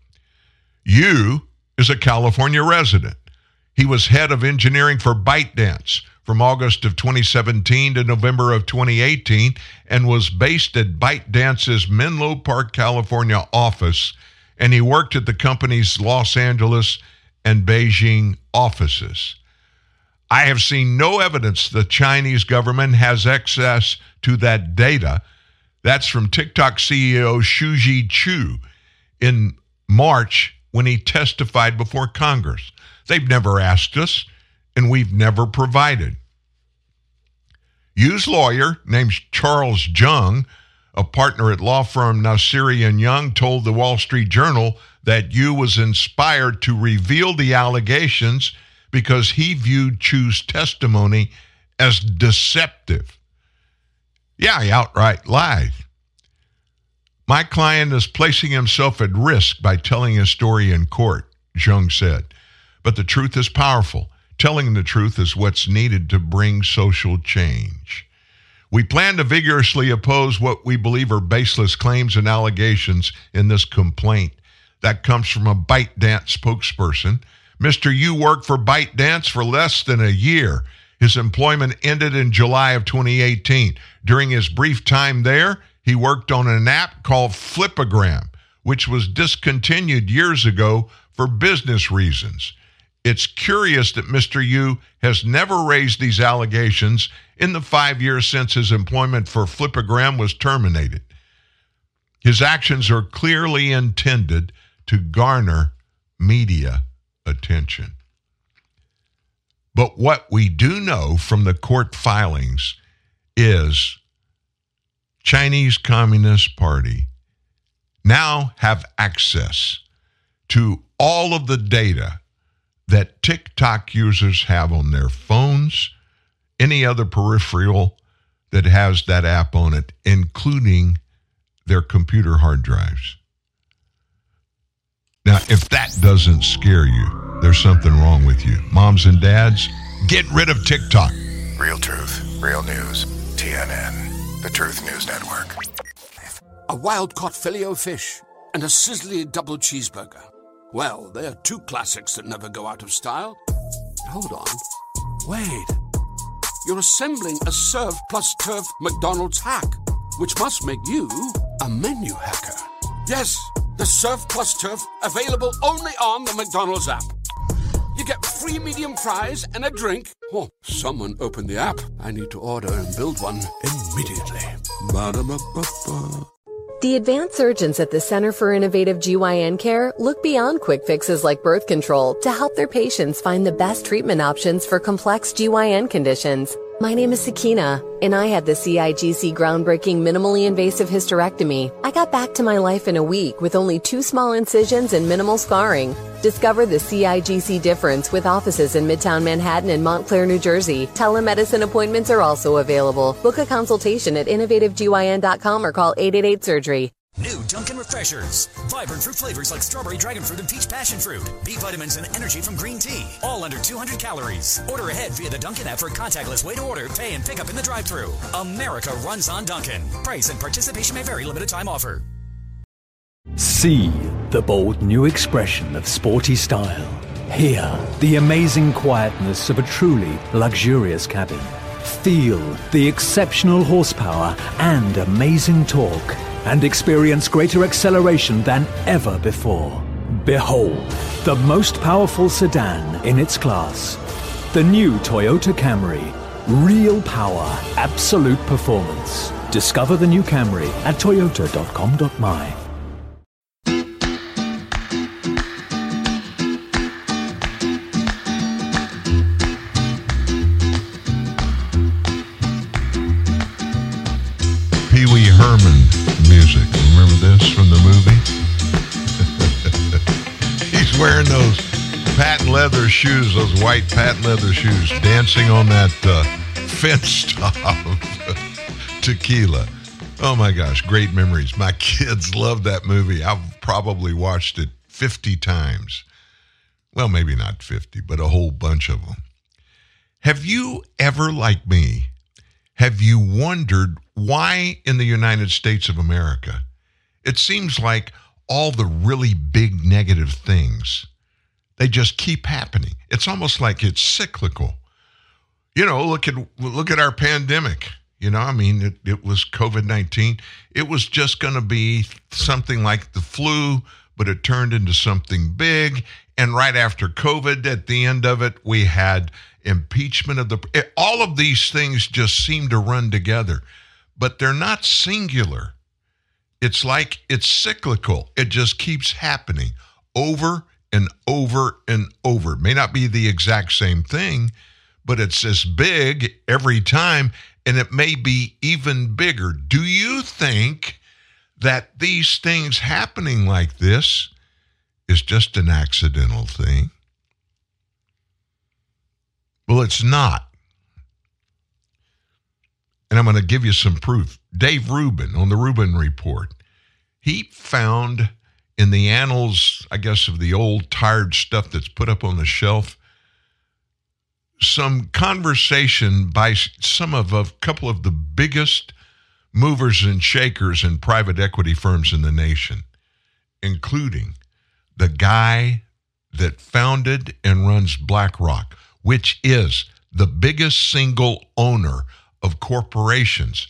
Yu is a California resident. He was head of engineering for ByteDance from August of 2017 to November of 2018 and was based at ByteDance's Menlo Park, California office. And he worked at the company's Los Angeles and Beijing offices. I have seen no evidence the Chinese government has access to that data. That's from TikTok CEO Shou-Zi Chew in March when he testified before Congress. They've never asked us, and we've never provided. Yu's lawyer, named Charles Jung, a partner at law firm Nassiri and Jung, told the Wall Street Journal that Yu was inspired to reveal the allegations because he viewed Chew's testimony as deceptive. Yeah, he outright lied. My client is placing himself at risk by telling his story in court, Jung said. But the truth is powerful. Telling the truth is what's needed to bring social change. We plan to vigorously oppose what we believe are baseless claims and allegations in this complaint. That comes from a ByteDance spokesperson. Mr. Yu worked for ByteDance for less than a year. His employment ended in July of 2018. During his brief time there, he worked on an app called Flipagram, which was discontinued years ago for business reasons. It's curious that Mr. Yu has never raised these allegations in the five years since his employment for Flipagram was terminated. His actions are clearly intended to garner media attention. But what we do know from the court filings is Chinese Communist Party now have access to all of the data that TikTok users have on their phones, any other peripheral that has that app on it, including their computer hard drives. Now, if that doesn't scare you, there's something wrong with you. Moms and dads, get rid of TikTok. Real truth, real news. TNN, the Truth News Network. A wild caught filet o fish and a sizzling double cheeseburger. Well, they're two classics that never go out of style. Hold on. Wait. You're assembling a Surf Plus Turf McDonald's hack, which must make you a menu hacker. Yes, the Surf Plus Turf, available only on the McDonald's app. You get free medium fries and a drink. Oh, someone open the app. I need to order and build one immediately. Ba-da-ba-ba-ba. The advanced surgeons at the Center for Innovative GYN Care look beyond quick fixes like birth control to help their patients find the best treatment options for complex GYN conditions. My name is Sakina, and I had the CIGC groundbreaking minimally invasive hysterectomy. I got back to my life in a week with only two small incisions and minimal scarring. Discover the CIGC difference with offices in Midtown Manhattan and Montclair, New Jersey. Telemedicine appointments are also available. Book a consultation at innovativegyn.com or call 888 Surgery. New Dunkin' Refreshers. Vibrant fruit flavors like strawberry, dragon fruit, and peach passion fruit. B vitamins and energy from green tea. All under 200 calories. Order ahead via the Dunkin' app for contactless way to order, pay, and pick up in the drive thru America runs on Dunkin'. Price and participation may vary. Limited time offer. See the bold new expression of sporty style. Hear the amazing quietness of a truly luxurious cabin. Feel the exceptional horsepower and amazing torque and experience greater acceleration than ever before. Behold, the most powerful sedan in its class. The new Toyota Camry. Real power, absolute performance. Discover the new Camry at toyota.com.my. Pee Wee Herman wearing those patent leather shoes, those white patent leather shoes, dancing on that uh, fence top tequila. Oh my gosh, great memories. My kids love that movie. I've probably watched it 50 times. Well, maybe not 50, but a whole bunch of them. Have you ever, like me, have you wondered why in the United States of America it seems like all the really big negative things they just keep happening. It's almost like it's cyclical. You know, look at look at our pandemic. You know, I mean, it, it was COVID 19. It was just going to be something like the flu, but it turned into something big. And right after COVID, at the end of it, we had impeachment of the. it- all of these things just seem to run together, but they're not singular. It's like it's cyclical, it just keeps happening over and over and over. It may not be the exact same thing, but it's as big every time, and it may be even bigger. Do you think that these things happening like this is just an accidental thing? Well, it's not. And I'm going to give you some proof. Dave Rubin on the Rubin Report, he found in the annals, I guess, of the old tired stuff that's put up on the shelf, some conversation by some of a couple of the biggest movers and shakers in private equity firms in the nation, including the guy that founded and runs BlackRock, which is the biggest single owner of corporations,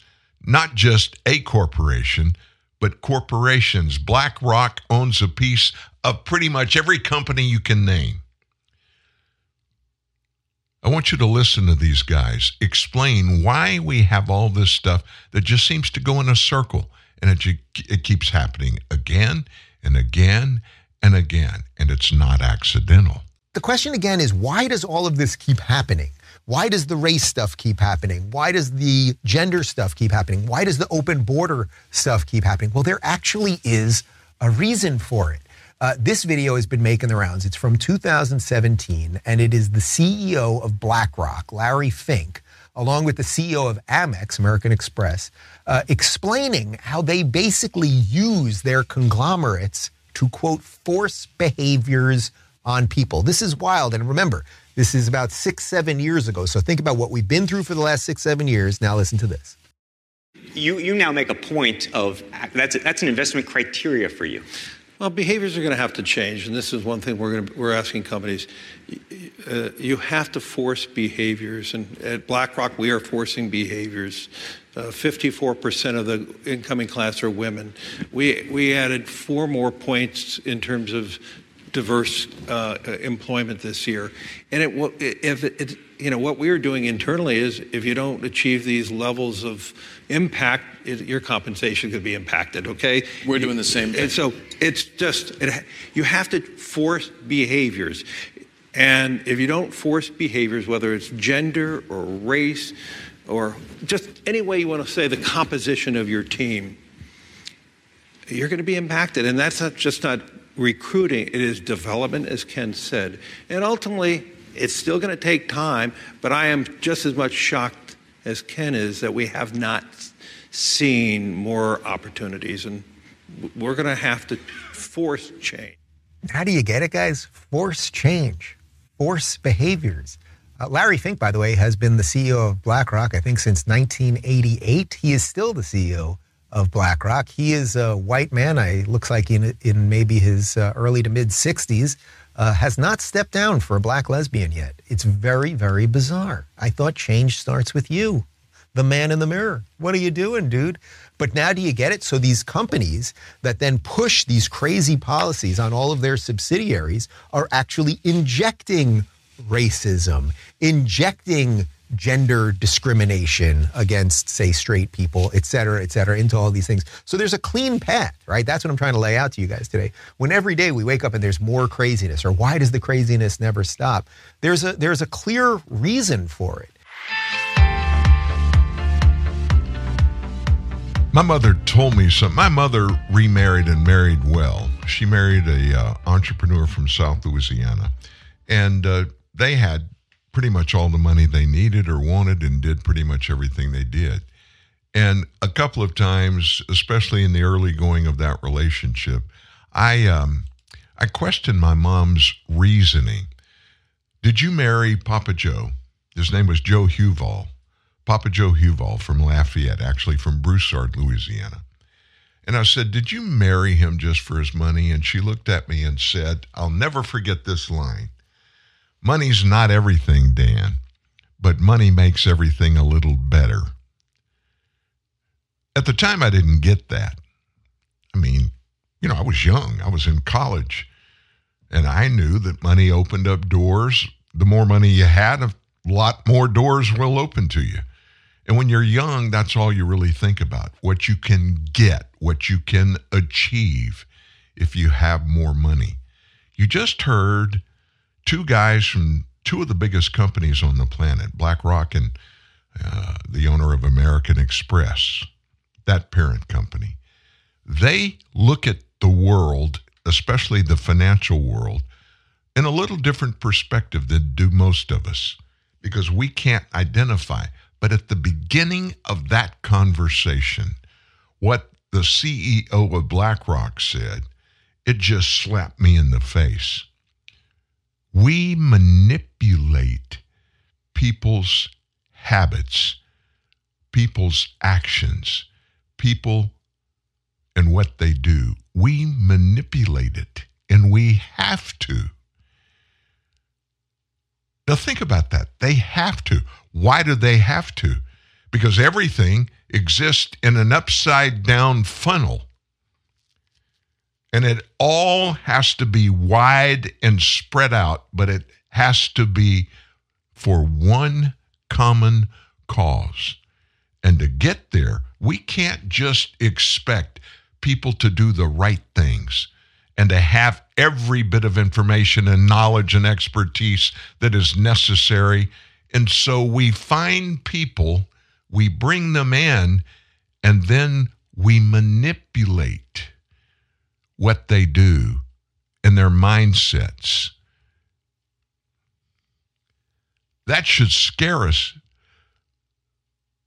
not just a corporation, but corporations. BlackRock owns a piece of pretty much every company you can name. I want you to listen to these guys explain why we have all this stuff that just seems to go in a circle and it, it keeps happening again and again and again, and it's not accidental. The question again is why does all of this keep happening? Why does the race stuff keep happening? Why does the gender stuff keep happening? Why does the open border stuff keep happening? Well, there actually is a reason for it. Uh, this video has been making the rounds. It's from 2017, and it is the CEO of BlackRock, Larry Fink, along with the CEO of Amex, American Express, uh, explaining how they basically use their conglomerates to quote force behaviors on people. This is wild. And remember, this is about six, seven years ago. So think about what we've been through for the last six, seven years. Now listen to this. You, you now make a point of that's, that's an investment criteria for you. Well, behaviors are going to have to change, and this is one thing we're going to, we're asking companies. Uh, you have to force behaviors, and at BlackRock we are forcing behaviors. Uh, 54% of the incoming class are women. We we added four more points in terms of diverse uh, employment this year, and it will if it, it you know what we're doing internally is if you don't achieve these levels of impact, it, your compensation could be impacted. Okay, We're doing the same thing. And so it's just it, you have to force behaviors, and if you don't force behaviors, whether it's gender or race, or just any way you want to say the composition of your team, you're going to be impacted, and that's not just not recruiting; it is development, as Ken said, and ultimately. It's still going to take time, but I am just as much shocked as Ken is that we have not seen more opportunities, and we're going to have to force change. How do you get it, guys? Force change, force behaviors. Uh, Larry Fink, by the way, has been the CEO of BlackRock, I think, since 1988. He is still the CEO of BlackRock. He is a white man. I looks like in in maybe his uh, early to mid 60s. Uh, has not stepped down for a black lesbian yet. It's very, very bizarre. I thought change starts with you, the man in the mirror. What are you doing, dude? But now do you get it? So these companies that then push these crazy policies on all of their subsidiaries are actually injecting racism, injecting gender discrimination against, say, straight people, et cetera, et cetera, into all these things. So there's a clean path, right? That's what I'm trying to lay out to you guys today. When every day we wake up and there's more craziness, or why does the craziness never stop? There's a there's a clear reason for it. My mother told me something. My mother remarried and married well. She married a uh, entrepreneur from South Louisiana, and uh, they had pretty much all the money they needed or wanted, and did pretty much everything they did. And a couple of times, especially in the early going of that relationship, I um, I questioned my mom's reasoning. Did you marry Papa Joe? His name was Joe Huval. Papa Joe Huval from Lafayette, actually from Broussard, Louisiana. And I said, Did you marry him just for his money? And she looked at me and said, I'll never forget this line Money's not everything, Dan, but money makes everything a little better. At the time, I didn't get that. I mean, you know, I was young, I was in college, and I knew that money opened up doors. The more money you had, a lot more doors will open to you. And when you're young, that's all you really think about what you can get, what you can achieve if you have more money. You just heard two guys from two of the biggest companies on the planet, BlackRock and uh, the owner of American Express, that parent company. They look at the world, especially the financial world, in a little different perspective than do most of us because we can't identify. But at the beginning of that conversation, what the CEO of BlackRock said, it just slapped me in the face. We manipulate people's habits, people's actions, people and what they do. We manipulate it, and we have to. Now, think about that. They have to. Why do they have to? Because everything exists in an upside down funnel. And it all has to be wide and spread out, but it has to be for one common cause. And to get there, we can't just expect people to do the right things and to have every bit of information and knowledge and expertise that is necessary. And so we find people, we bring them in, and then we manipulate what they do and their mindsets. That should scare us.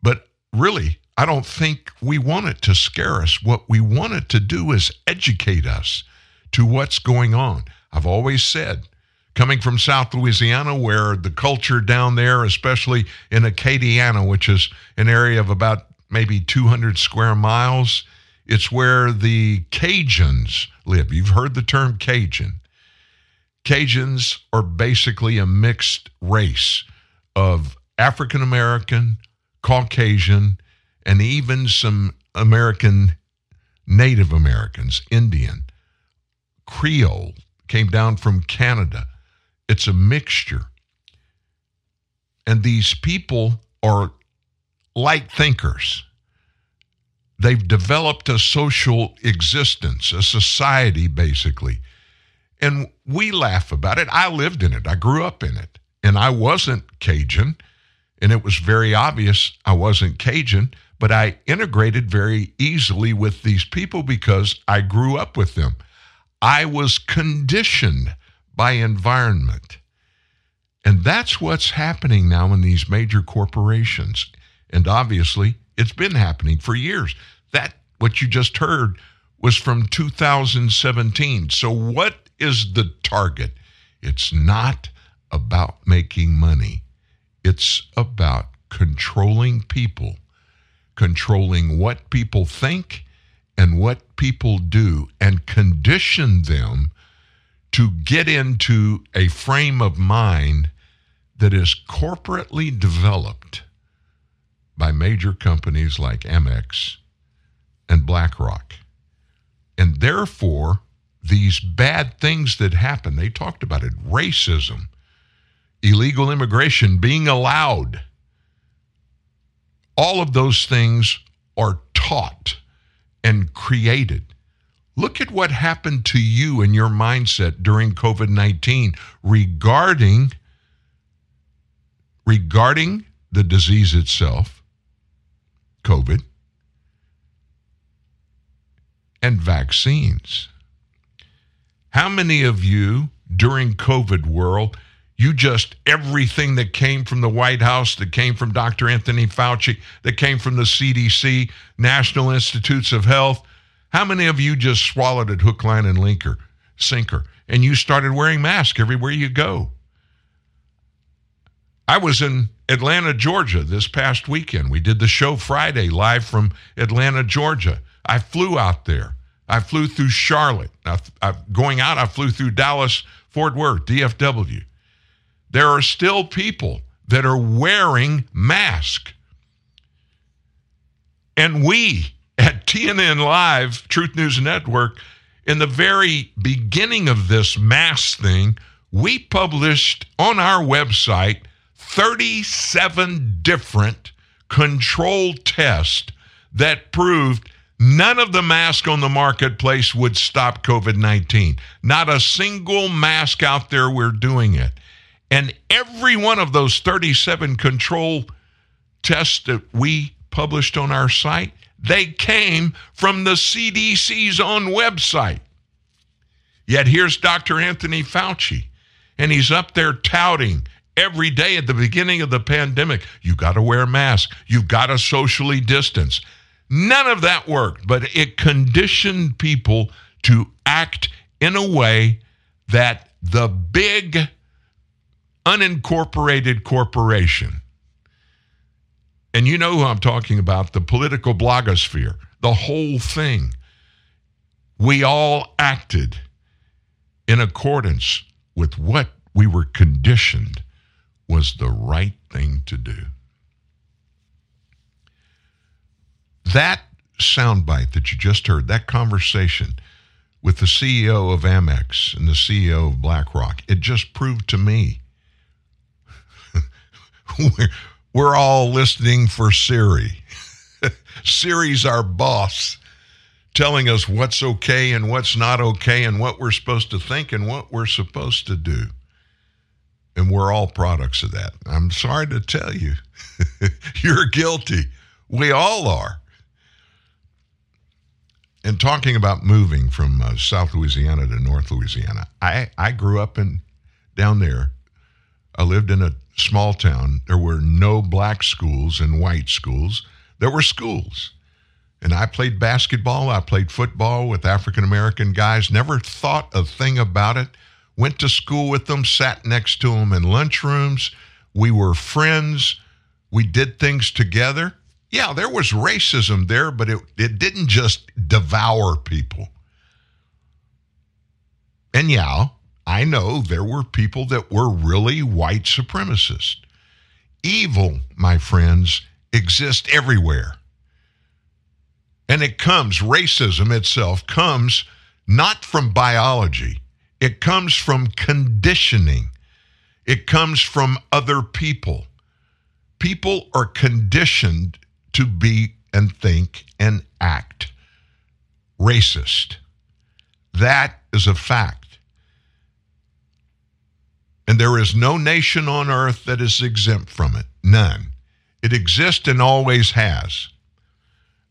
But really, I don't think we want it to scare us. What we want it to do is educate us to what's going on. I've always said, coming from South Louisiana, where the culture down there, especially in Acadiana, which is an area of about maybe 200 square miles, it's where the Cajuns live. You've heard the term Cajun. Cajuns are basically a mixed race of African American, Caucasian, and even some American Native Americans, Indian. Creole came down from Canada. It's a mixture. And these people are light thinkers. They've developed a social existence, a society, basically. And we laugh about it. I lived in it, I grew up in it. And I wasn't Cajun. And it was very obvious I wasn't Cajun, but I integrated very easily with these people because I grew up with them. I was conditioned by environment. And that's what's happening now in these major corporations. And obviously, it's been happening for years. That, what you just heard, was from 2017. So, what is the target? It's not about making money, it's about controlling people, controlling what people think and what people do and condition them to get into a frame of mind that is corporately developed by major companies like Amex and BlackRock. And therefore, these bad things that happen, they talked about it racism, illegal immigration being allowed. All of those things are taught and created. Look at what happened to you and your mindset during COVID 19 regarding, regarding the disease itself, COVID, and vaccines. How many of you during COVID world, you just everything that came from the White House, that came from Dr. Anthony Fauci, that came from the CDC, National Institutes of Health, how many of you just swallowed it hook, line, and linker, sinker, and you started wearing masks everywhere you go? I was in Atlanta, Georgia this past weekend. We did the show Friday live from Atlanta, Georgia. I flew out there. I flew through Charlotte. I, I, going out, I flew through Dallas, Fort Worth, DFW. There are still people that are wearing masks. And we at TNN Live, Truth News Network, in the very beginning of this mask thing, we published on our website 37 different control tests that proved none of the masks on the marketplace would stop COVID 19. Not a single mask out there, we're doing it. And every one of those 37 control tests that we published on our site, they came from the CDC's own website. Yet here's Dr. Anthony Fauci, and he's up there touting every day at the beginning of the pandemic you got to wear a mask, you've got to socially distance. None of that worked, but it conditioned people to act in a way that the big unincorporated corporation, and you know who I'm talking about, the political blogosphere, the whole thing, we all acted in accordance with what we were conditioned was the right thing to do. That soundbite that you just heard, that conversation with the CEO of Amex and the CEO of BlackRock, it just proved to me we're, we're all listening for Siri. Siri's our boss, telling us what's okay and what's not okay and what we're supposed to think and what we're supposed to do. And we're all products of that. I'm sorry to tell you, you're guilty. We all are. And talking about moving from uh, South Louisiana to North Louisiana, I, I grew up in down there. I lived in a small town. There were no black schools and white schools. There were schools. And I played basketball. I played football with African American guys. Never thought a thing about it. Went to school with them, sat next to them in lunchrooms. We were friends. We did things together. Yeah, there was racism there, but it, it didn't just devour people. And yeah, I know there were people that were really white supremacists. Evil, my friends, exists everywhere. And it comes, racism itself comes not from biology, it comes from conditioning, it comes from other people. People are conditioned to be and think and act racist. That is a fact. And there is no nation on earth that is exempt from it. None. It exists and always has.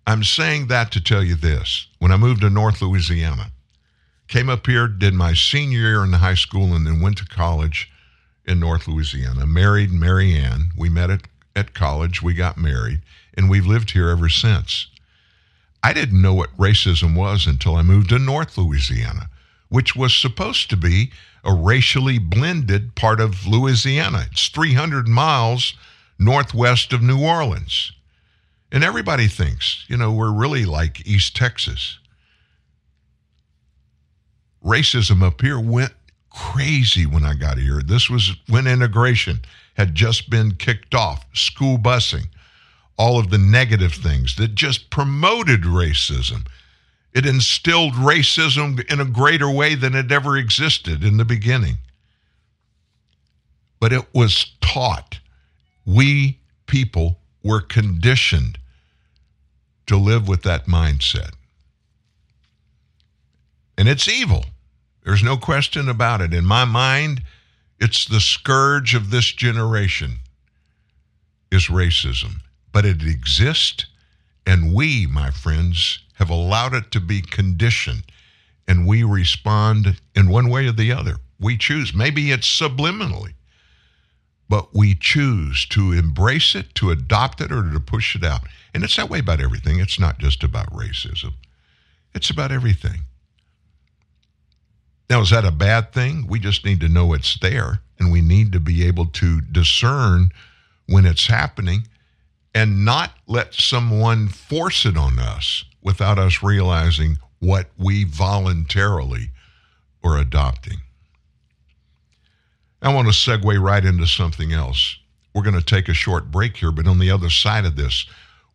I'm saying that to tell you this. When I moved to North Louisiana, came up here, did my senior year in high school, and then went to college in North Louisiana. Married Mary Ann. We met at, at college. We got married, and we've lived here ever since. I didn't know what racism was until I moved to North Louisiana, which was supposed to be a racially blended part of Louisiana. It's 300 miles northwest of New Orleans. And everybody thinks, you know, we're really like East Texas. Racism up here went crazy when I got here. This was when integration had just been kicked off, school busing, all of the negative things that just promoted racism. It instilled racism in a greater way than it ever existed in the beginning. but it was taught. We people were conditioned to live with that mindset. And it's evil. There's no question about it. In my mind, it's the scourge of this generation is racism. But it exists, and we, my friends, have allowed it to be conditioned, and we respond in one way or the other. We choose. Maybe it's subliminally, but we choose to embrace it, to adopt it, or to push it out. And it's that way about everything. It's not just about racism, it's about everything. Now, is that a bad thing? We just need to know it's there, and we need to be able to discern when it's happening and not let someone force it on us without us realizing what we voluntarily are adopting. I want to segue right into something else. We're going to take a short break here, but on the other side of this,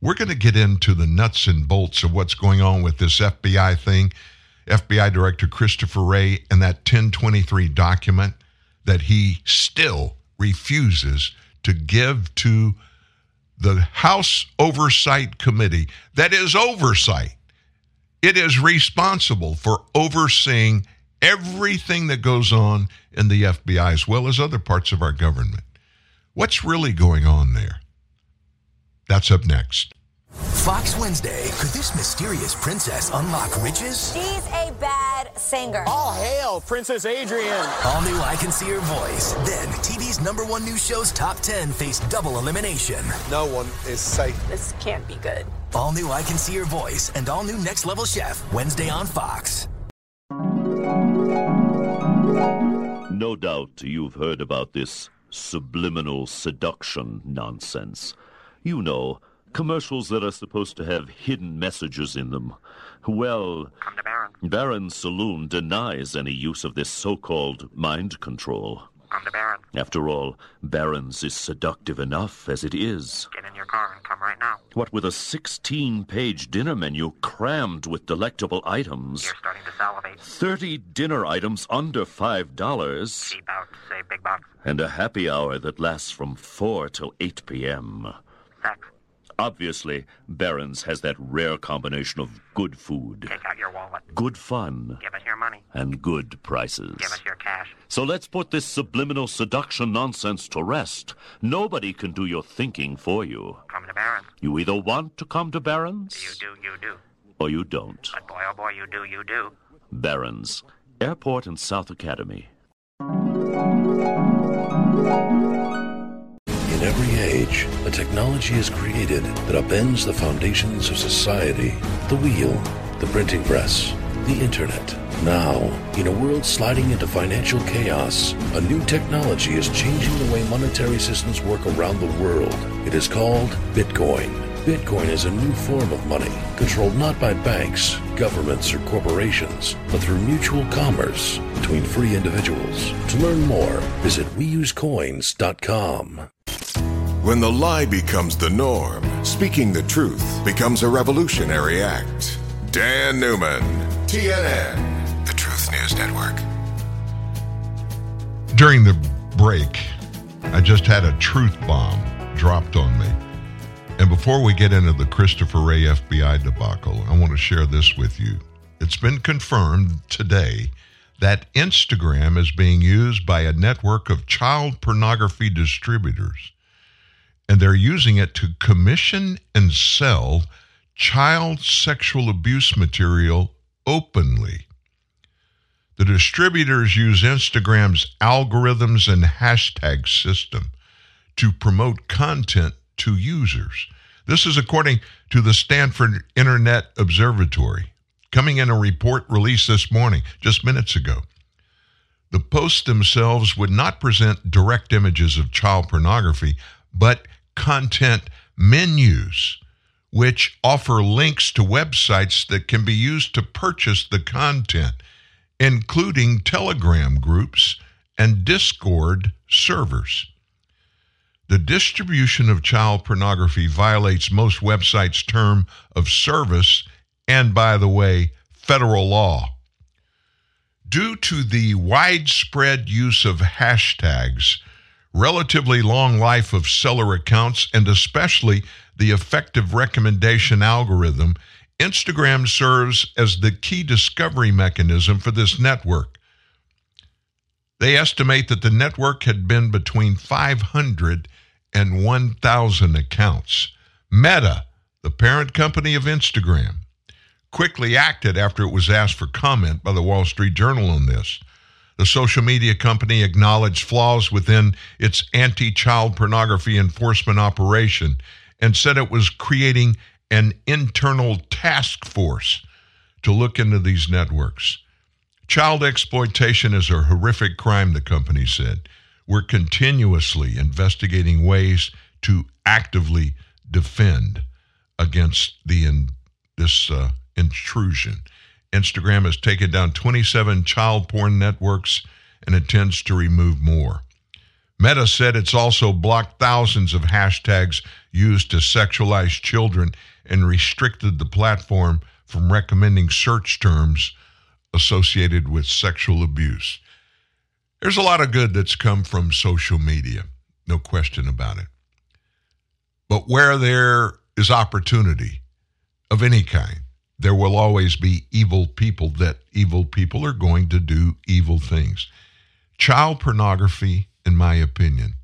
we're going to get into the nuts and bolts of what's going on with this FBI thing, FBI Director Christopher Wray, and that 1023 document that he still refuses to give to the House Oversight Committee that is oversight. It is responsible for overseeing everything that goes on in the FBI as well as other parts of our government. What's really going on there? That's up next. Fox Wednesday. Could this mysterious princess unlock riches? She's a bad singer. All hail, Princess Adrian. All new I Can See Her Voice. Then, TV's number one news show's top 10 face double elimination. No one is safe. This can't be good. All new I Can See Her Voice and all new Next Level Chef. Wednesday on Fox. No doubt you've heard about this subliminal seduction nonsense. You know, commercials that are supposed to have hidden messages in them. Well, Come to Baron. Baron's Saloon denies any use of this so-called mind control. Come to Baron. After all, Baron's is seductive enough as it is. Get in your car and come right now. What with a 16-page dinner menu crammed with delectable items, You're starting to salivate. 30 dinner items under $5, Cheap out, say big bucks. and a happy hour that lasts from 4 till 8 p.m. Obviously, Barron's has that rare combination of good food, Take out your wallet. good fun, Give us your money. and good prices. Give us your cash. So let's put this subliminal seduction nonsense to rest. Nobody can do your thinking for you. Come to Baron. You either want to come to Barron's You do, you do. or you don't. But boy, oh boy, you do, you do. Barron's, Airport and South Academy. In every age, a technology is created that upends the foundations of society the wheel, the printing press, the internet. Now, in a world sliding into financial chaos, a new technology is changing the way monetary systems work around the world. It is called Bitcoin. Bitcoin is a new form of money, controlled not by banks, governments, or corporations, but through mutual commerce between free individuals. To learn more, visit weusecoins.com. When the lie becomes the norm, speaking the truth becomes a revolutionary act. Dan Newman, TNN, the Truth News Network. During the break, I just had a truth bomb dropped on me. And before we get into the Christopher Wray FBI debacle, I want to share this with you. It's been confirmed today that Instagram is being used by a network of child pornography distributors, and they're using it to commission and sell child sexual abuse material openly. The distributors use Instagram's algorithms and hashtag system to promote content to users. This is according to the Stanford Internet Observatory, coming in a report released this morning, just minutes ago. The posts themselves would not present direct images of child pornography, but content menus, which offer links to websites that can be used to purchase the content, including Telegram groups and Discord servers. The distribution of child pornography violates most websites' term of service and, by the way, federal law. Due to the widespread use of hashtags relatively long life of seller accounts, and especially the effective recommendation algorithm, Instagram serves as the key discovery mechanism for this network. They estimate that the network had been between 500 and 1,000 accounts. Meta, the parent company of Instagram, quickly acted after it was asked for comment by the Wall Street Journal on this. The social media company acknowledged flaws within its anti child pornography enforcement operation and said it was creating an internal task force to look into these networks. Child exploitation is a horrific crime, the company said. We're continuously investigating ways to actively defend against the in, this uh, intrusion. Instagram has taken down 27 child porn networks and intends to remove more. Meta said it's also blocked thousands of hashtags used to sexualize children and restricted the platform from recommending search terms associated with sexual abuse. There's a lot of good that's come from social media, no question about it. But where there is opportunity of any kind, there will always be evil people that evil people are going to do evil things. Child pornography, in my opinion,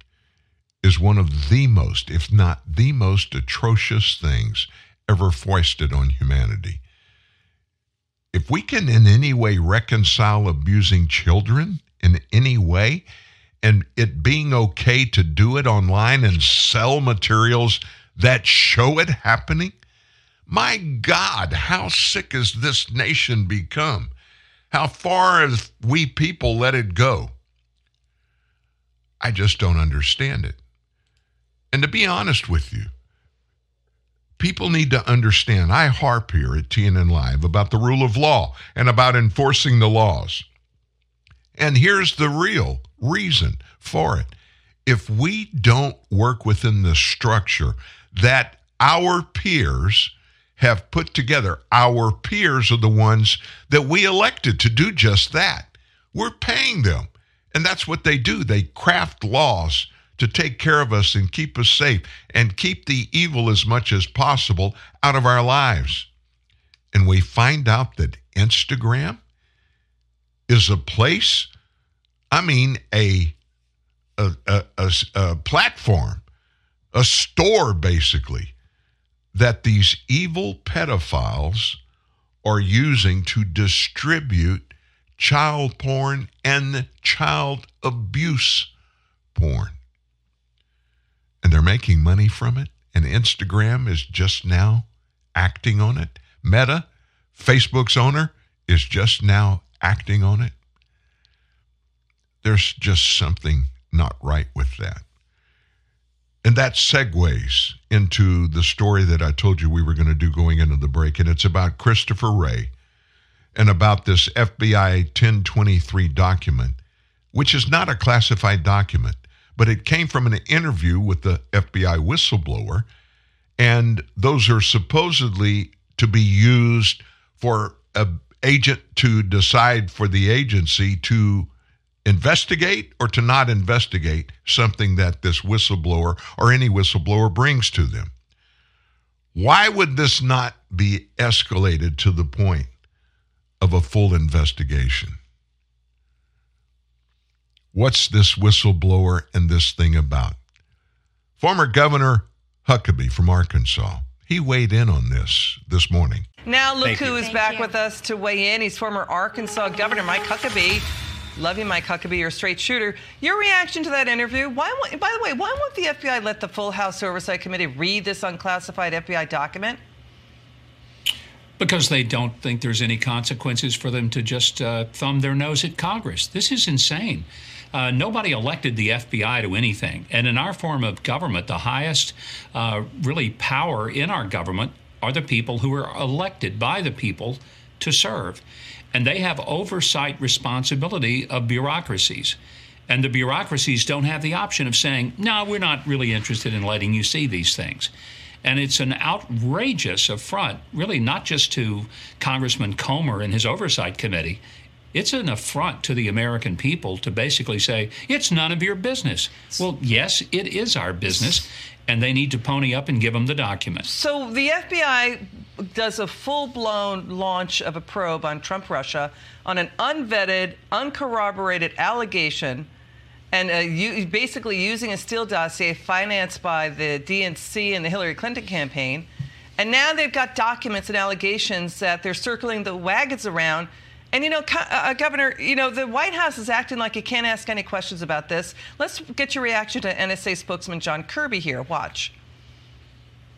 is one of the most, if not the most atrocious things ever foisted on humanity. If we can in any way reconcile abusing children in any way, and it being okay to do it online and sell materials that show it happening, my God, how sick has this nation become? How far have we people let it go? I just don't understand it. And to be honest with you, people need to understand. I harp here at TNN Live about the rule of law and about enforcing the laws. And here's the real reason for it. If we don't work within the structure that our peers have put together. Our peers are the ones that we elected to do just that. We're paying them. And that's what they do. They craft laws to take care of us and keep us safe and keep the evil as much as possible out of our lives. And we find out that Instagram is a place, I mean, a, a, a, a, a platform, a store basically that these evil pedophiles are using to distribute child porn and child abuse porn. And they're making money from it. And Instagram is just now acting on it. Meta, Facebook's owner, is just now acting on it. There's just something not right with that. And that segues into the story that I told you we were going to do going into the break. And it's about Christopher Wray and about this FBI 1023 document, which is not a classified document, but it came from an interview with the FBI whistleblower. And those are supposedly to be used for an agent to decide for the agency to investigate or to not investigate something that this whistleblower or any whistleblower brings to them. Why would this not be escalated to the point of a full investigation? What's this whistleblower and this thing about? Former Governor Huckabee from Arkansas, he weighed in on this this morning. Now, look Thank who you. is back with us to weigh in. He's former Arkansas Governor Mike Huckabee. Love you, Mike Huckabee. You're a straight shooter. Your reaction to that interview? Why? By the way, why won't the FBI let the full House Oversight Committee read this unclassified FBI document? because they don't think there's any consequences for them to just uh, thumb their nose at Congress. This is insane. Uh, nobody elected the FBI to anything. And in our form of government, the highest uh, really power in our government are the people who are elected by the people to serve. And they have oversight responsibility of bureaucracies. And the bureaucracies don't have the option of saying, no, we're not really interested in letting you see these things. And it's an outrageous affront, really not just to Congressman Comer and his oversight committee. It's an affront to the American people to basically say, it's none of your business. Well, yes, it is our business, and they need to pony up and give them the documents. So the FBI does a full blown launch of a probe on Trump Russia on an unvetted, uncorroborated allegation and uh, basically using a Steele dossier financed by the DNC and the Hillary Clinton campaign. And now they've got documents and allegations that they're circling the wagons around. And you know, uh, Governor, you know, the White House is acting like you can't ask any questions about this. Let's get your reaction to NSA spokesman John Kirby here. Watch.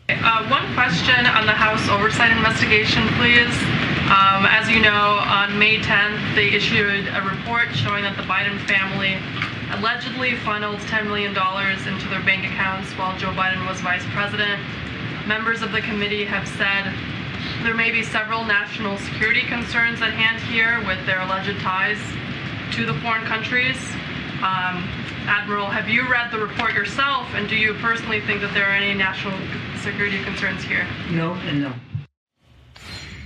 Uh, one question on the House oversight investigation, please. Um, as you know, on May 10th, they issued a report showing that the Biden family allegedly funneled $10 million into their bank accounts while Joe Biden was vice president. Members of the committee have said there may be several national security concerns at hand here with their alleged ties to the foreign countries. Um, Admiral, have you read the report yourself, and do you personally think that there are any national security concerns here? No and no.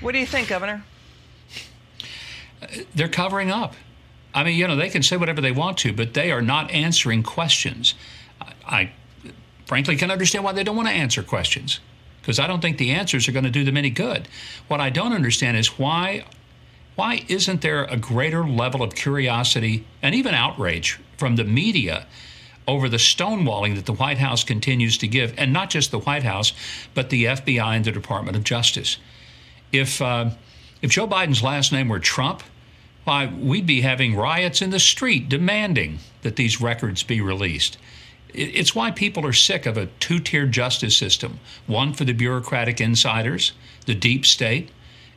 What do you think, Governor? They're covering up. I mean, you know, they can say whatever they want to, but they are not answering questions. I, I frankly can understand why they don't want to answer questions because I don't think the answers are going to do them any good. What I don't understand is why why isn't there a greater level of curiosity and even outrage from the media over the stonewalling that the White House continues to give, and not just the White House, but the FBI and the Department of Justice? If uh, if Joe Biden's last name were Trump, why, we'd be having riots in the street demanding that these records be released. It's why people are sick of a two tier justice system one for the bureaucratic insiders, the deep state,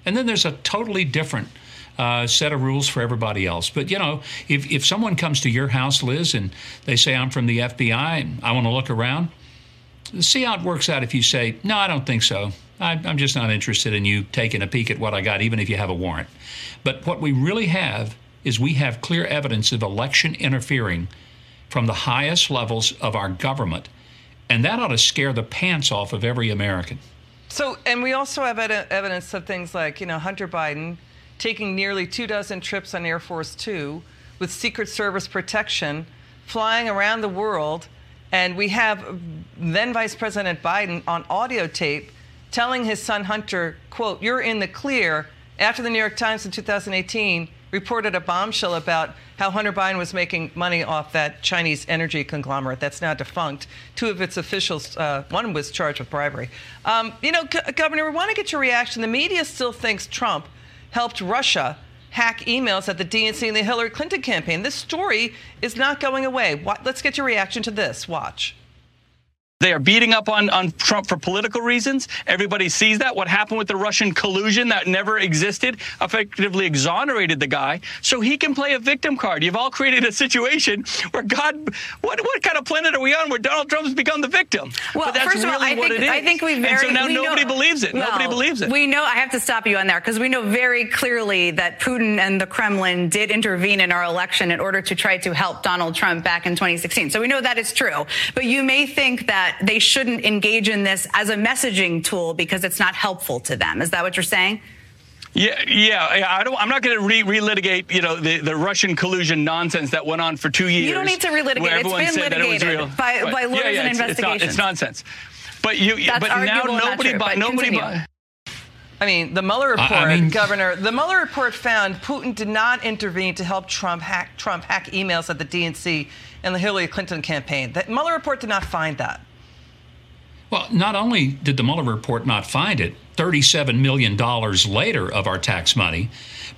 and then there's a totally different uh, set of rules for everybody else. But you know, if, if someone comes to your house, Liz, and they say, I'm from the FBI and I want to look around, see how it works out if you say, No, I don't think so. I, I'm just not interested in you taking a peek at what I got, even if you have a warrant. But what we really have is we have clear evidence of election interfering from the highest levels of our government. And that ought to scare the pants off of every American. So, and we also have ed- evidence of things like, you know, Hunter Biden taking nearly two dozen trips on Air Force Two with Secret Service protection, flying around the world. And we have then Vice President Biden on audio tape telling his son Hunter, quote, you're in the clear after the New York Times in 2018 reported a bombshell about how Hunter Biden was making money off that Chinese energy conglomerate that's now defunct. Two of its officials, uh, one was charged with bribery. Um, you know, G- Governor, we want to get your reaction. The media still thinks Trump helped Russia hack emails at the DNC and the Hillary Clinton campaign. This story is not going away. Let's get your reaction to this. Watch. They are beating up on, on Trump for political reasons. Everybody sees that. What happened with the Russian collusion that never existed effectively exonerated the guy so he can play a victim card. You've all created a situation where God, what, what kind of planet are we on where Donald Trump's become the victim? Well, but that's first of all, I what think, it is. I think we very. And so now nobody know, believes it. Well, nobody believes it. We know, I have to stop you on there because we know very clearly that Putin and the Kremlin did intervene in our election in order to try to help Donald Trump back in 2016. So we know that is true. But you may think that they shouldn't engage in this as a messaging tool because it's not helpful to them. Is that what you're saying? Yeah, yeah. I don't. I'm not going to re- relitigate, you know, the, the Russian collusion nonsense that went on for two years. You don't need to relitigate. where It's everyone been said that it was litigated real. by- But- by lawyers yeah, yeah, and it's, it's, not- investigations. it's nonsense. But you, That's but now arguable and not nobody, true, bu- but nobody. continue. I mean, the Mueller report, I mean- Governor, the Mueller report found Putin did not intervene to help Trump hack Trump hack emails at the DNC and the Hillary Clinton campaign. The Mueller report did not find that. Well, not only did the Mueller report not find it, $37 million later of our tax money,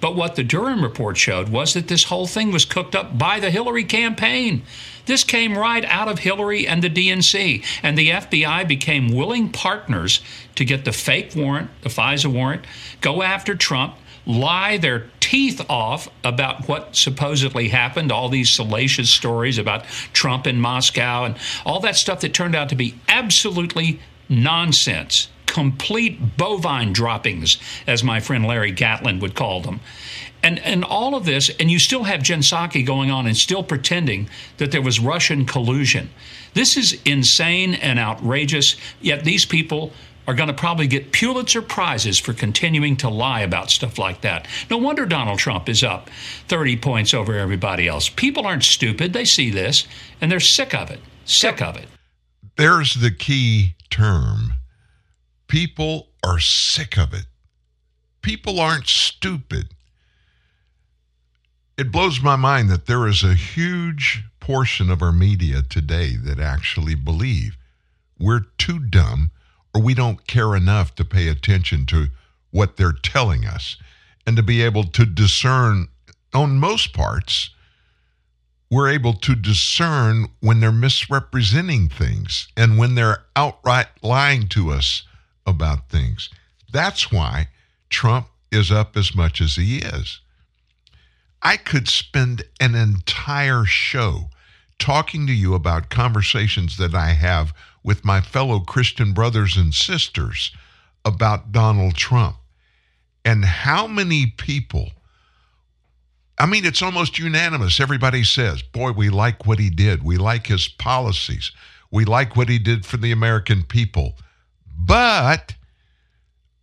but what the Durham report showed was that this whole thing was cooked up by the Hillary campaign. This came right out of Hillary and the DNC, and the FBI became willing partners to get the fake warrant, the FISA warrant, go after Trump, lie their teeth off about what supposedly happened, all these salacious stories about Trump in Moscow and all that stuff that turned out to be absolutely nonsense, complete bovine droppings, as my friend Larry Gatlin would call them. And, and all of this, and you still have Jen Psaki going on and still pretending that there was Russian collusion. This is insane and outrageous, yet these people are going to probably get Pulitzer Prizes for continuing to lie about stuff like that. No wonder Donald Trump is up 30 points over everybody else. People aren't stupid. They see this and they're sick of it. Sick of it. There's the key term. People are sick of it. People aren't stupid. It blows my mind that there is a huge portion of our media today that actually believe we're too dumb or we don't care enough to pay attention to what they're telling us and to be able to discern on most parts we're able to discern when they're misrepresenting things and when they're outright lying to us about things. That's why Trump is up as much as he is. I could spend an entire show talking to you about conversations that I have with my fellow Christian brothers and sisters about Donald Trump and how many people I mean, it's almost unanimous. Everybody says, boy, we like what he did. We like his policies. We like what he did for the American people. But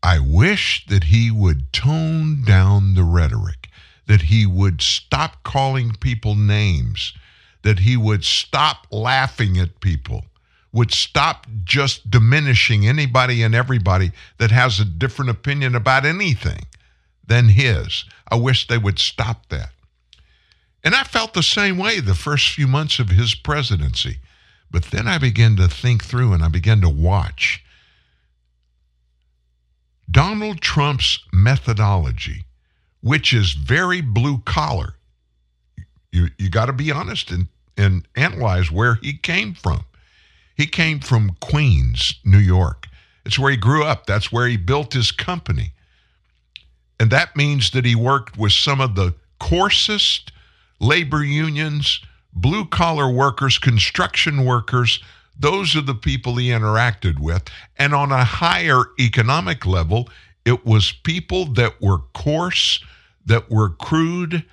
I wish that he would tone down the rhetoric, that he would stop calling people names, that he would stop laughing at people, would stop just diminishing anybody and everybody that has a different opinion about anything than his. I wish they would stop that. And I felt the same way the first few months of his presidency. But then I began to think through and I began to watch. Donald Trump's methodology, which is very blue collar, you, you got to be honest and, and analyze where he came from. He came from Queens, New York. It's where he grew up. That's where he built his company. And that means that he worked with some of the coarsest labor unions, blue collar workers, construction workers. Those are the people he interacted with. And on a higher economic level, it was people that were coarse, that were crude,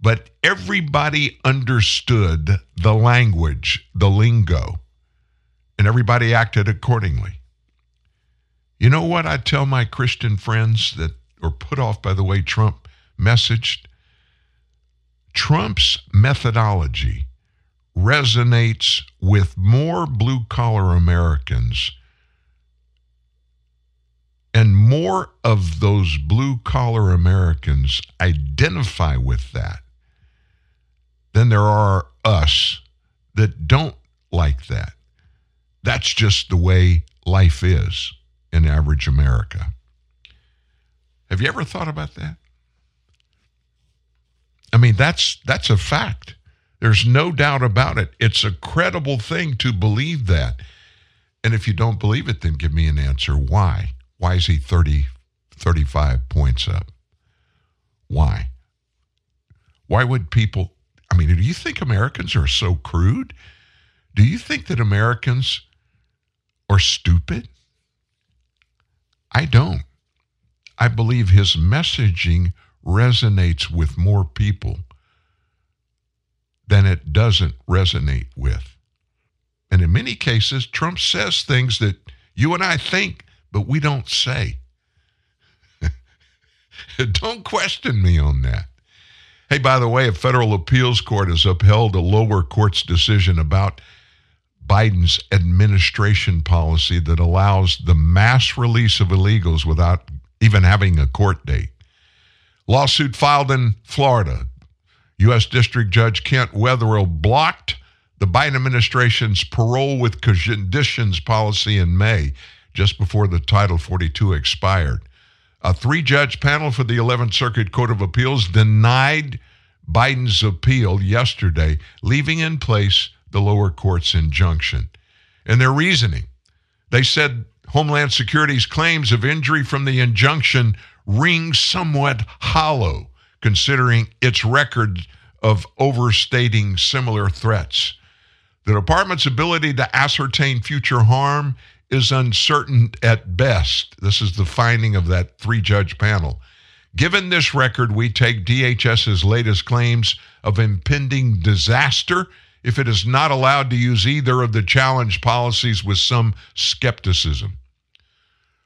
but everybody understood the language, the lingo, and everybody acted accordingly. You know what I tell my Christian friends that are put off by the way Trump messaged? Trump's methodology resonates with more blue collar Americans, and more of those blue collar Americans identify with that than there are us that don't like that. That's just the way life is in average America. Have you ever thought about that? I mean, that's that's a fact. There's no doubt about it. It's a credible thing to believe that. And if you don't believe it, then give me an answer. Why? Why is he 30, 35 points up? Why? Why would people? I mean, do you think Americans are so crude? Do you think that Americans are stupid? I don't. I believe his messaging resonates with more people than it doesn't resonate with. And in many cases, Trump says things that you and I think, but we don't say. don't question me on that. Hey, by the way, a federal appeals court has upheld a lower court's decision about Biden's administration policy that allows the mass release of illegals without even having a court date. Lawsuit filed in Florida. U.S. District Judge Kent Wetherell blocked the Biden administration's parole with conditions policy in May, just before the Title 42 expired. A three judge panel for the 11th Circuit Court of Appeals denied Biden's appeal yesterday, leaving in place the lower court's injunction. And their reasoning they said Homeland Security's claims of injury from the injunction ring somewhat hollow, considering its record of overstating similar threats. The department's ability to ascertain future harm is uncertain at best. This is the finding of that three judge panel. Given this record, we take DHS's latest claims of impending disaster if it is not allowed to use either of the challenge policies with some skepticism.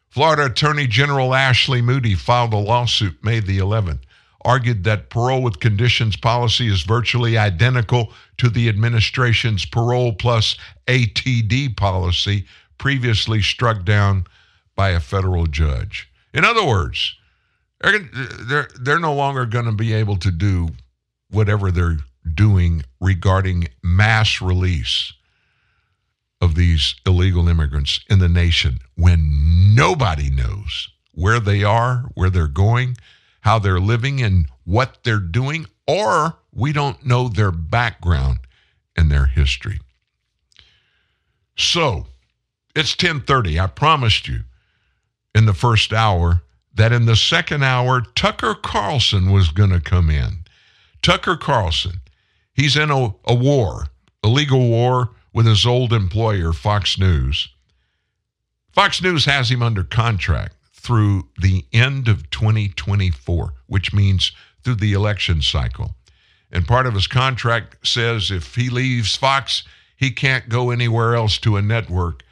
Florida Attorney General Ashley Moody filed a lawsuit May the 11th, argued that parole with conditions policy is virtually identical to the administration's parole plus ATD policy previously struck down by a federal judge. In other words, they're, they're, they're no longer going to be able to do whatever they're doing regarding mass release of these illegal immigrants in the nation when nobody knows where they are, where they're going, how they're living, and what they're doing, or we don't know their background and their history. So, it's 10:30. I promised you in the first hour that in the second hour Tucker Carlson was going to come in. Tucker Carlson, he's in a, a war, a legal war with his old employer, Fox News. Fox News has him under contract through the end of 2024, which means through the election cycle. And part of his contract says if he leaves Fox, he can't go anywhere else to a network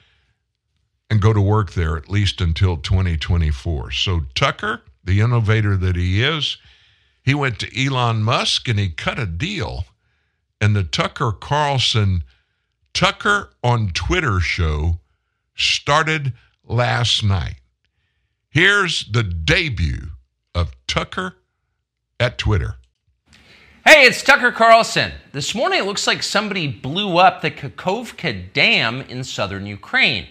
and go to work there at least until 2024. So Tucker, the innovator that he is, he went to Elon Musk and he cut a deal. And the Tucker Carlson Tucker on Twitter show started last night. Here's the debut of Tucker at Twitter. Hey, it's Tucker Carlson. This morning it looks like somebody blew up the Kakhovka Dam in southern Ukraine.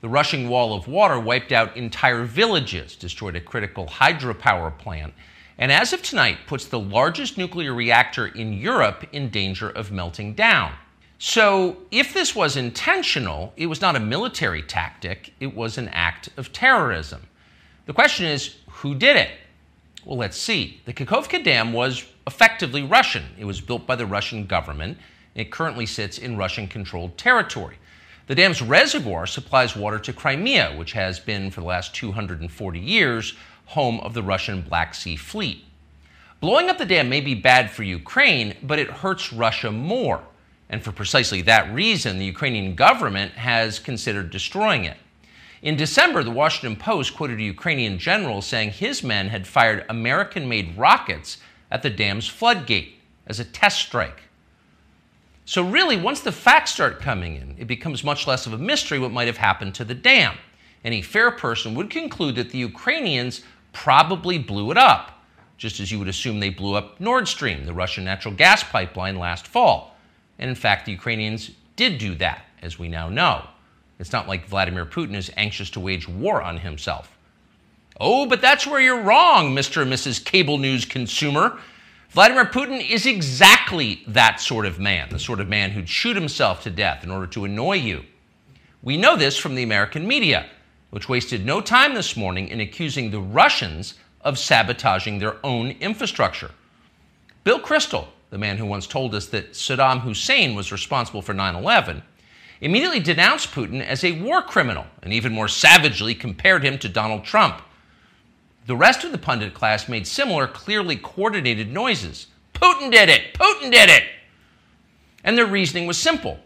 The rushing wall of water wiped out entire villages, destroyed a critical hydropower plant, and as of tonight puts the largest nuclear reactor in Europe in danger of melting down. So, if this was intentional, it was not a military tactic, it was an act of terrorism. The question is who did it? Well, let's see. The Kakhovka Dam was effectively Russian. It was built by the Russian government. It currently sits in Russian controlled territory. The dam's reservoir supplies water to Crimea, which has been, for the last 240 years, home of the Russian Black Sea Fleet. Blowing up the dam may be bad for Ukraine, but it hurts Russia more. And for precisely that reason, the Ukrainian government has considered destroying it. In December, the Washington Post quoted a Ukrainian general saying his men had fired American made rockets at the dam's floodgate as a test strike. So, really, once the facts start coming in, it becomes much less of a mystery what might have happened to the dam. Any fair person would conclude that the Ukrainians probably blew it up, just as you would assume they blew up Nord Stream, the Russian natural gas pipeline, last fall. And in fact, the Ukrainians did do that, as we now know. It's not like Vladimir Putin is anxious to wage war on himself. Oh, but that's where you're wrong, Mr. and Mrs. Cable News consumer. Vladimir Putin is exactly that sort of man, the sort of man who'd shoot himself to death in order to annoy you. We know this from the American media, which wasted no time this morning in accusing the Russians of sabotaging their own infrastructure. Bill Kristol, the man who once told us that Saddam Hussein was responsible for 9 11, immediately denounced Putin as a war criminal and even more savagely compared him to Donald Trump. The rest of the pundit class made similar, clearly coordinated noises. Putin did it! Putin did it! And their reasoning was simple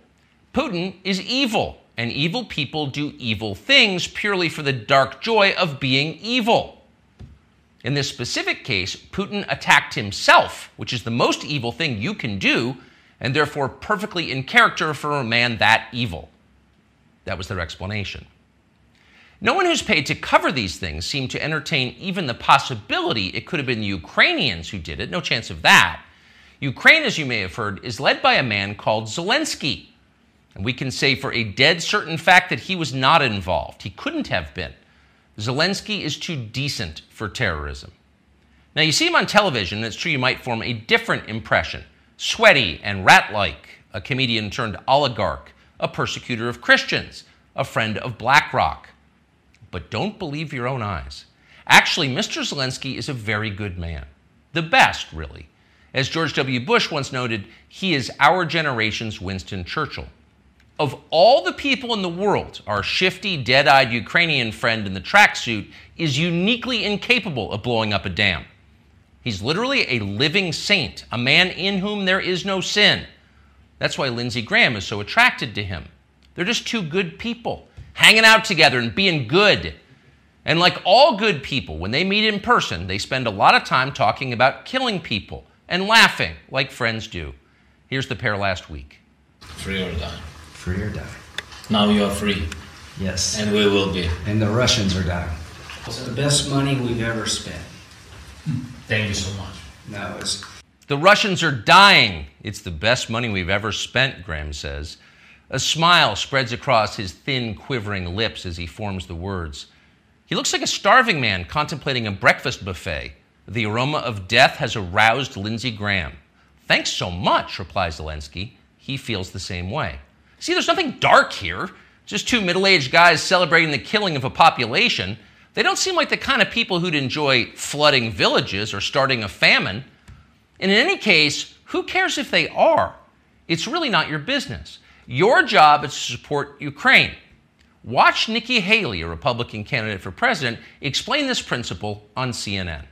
Putin is evil, and evil people do evil things purely for the dark joy of being evil. In this specific case, Putin attacked himself, which is the most evil thing you can do, and therefore perfectly in character for a man that evil. That was their explanation. No one who's paid to cover these things seemed to entertain even the possibility it could have been the Ukrainians who did it. No chance of that. Ukraine, as you may have heard, is led by a man called Zelensky. And we can say for a dead certain fact that he was not involved. He couldn't have been. Zelensky is too decent for terrorism. Now, you see him on television, and it's true you might form a different impression sweaty and rat like, a comedian turned oligarch, a persecutor of Christians, a friend of BlackRock. But don't believe your own eyes. Actually, Mr. Zelensky is a very good man. The best, really. As George W. Bush once noted, he is our generation's Winston Churchill. Of all the people in the world, our shifty, dead eyed Ukrainian friend in the tracksuit is uniquely incapable of blowing up a dam. He's literally a living saint, a man in whom there is no sin. That's why Lindsey Graham is so attracted to him. They're just two good people, hanging out together and being good. And like all good people, when they meet in person, they spend a lot of time talking about killing people and laughing like friends do. Here's the pair last week. Free or die. Free or die. Now you are free. Yes. And we will be. And the Russians are dying. It's the best money we've ever spent. Hmm. Thank you so much. No, it's The Russians are dying. It's the best money we've ever spent, Graham says. A smile spreads across his thin, quivering lips as he forms the words. He looks like a starving man contemplating a breakfast buffet. The aroma of death has aroused Lindsey Graham. Thanks so much, replies Zelensky. He feels the same way. See, there's nothing dark here. Just two middle aged guys celebrating the killing of a population. They don't seem like the kind of people who'd enjoy flooding villages or starting a famine. And in any case, who cares if they are? It's really not your business. Your job is to support Ukraine. Watch Nikki Haley, a Republican candidate for president, explain this principle on CNN.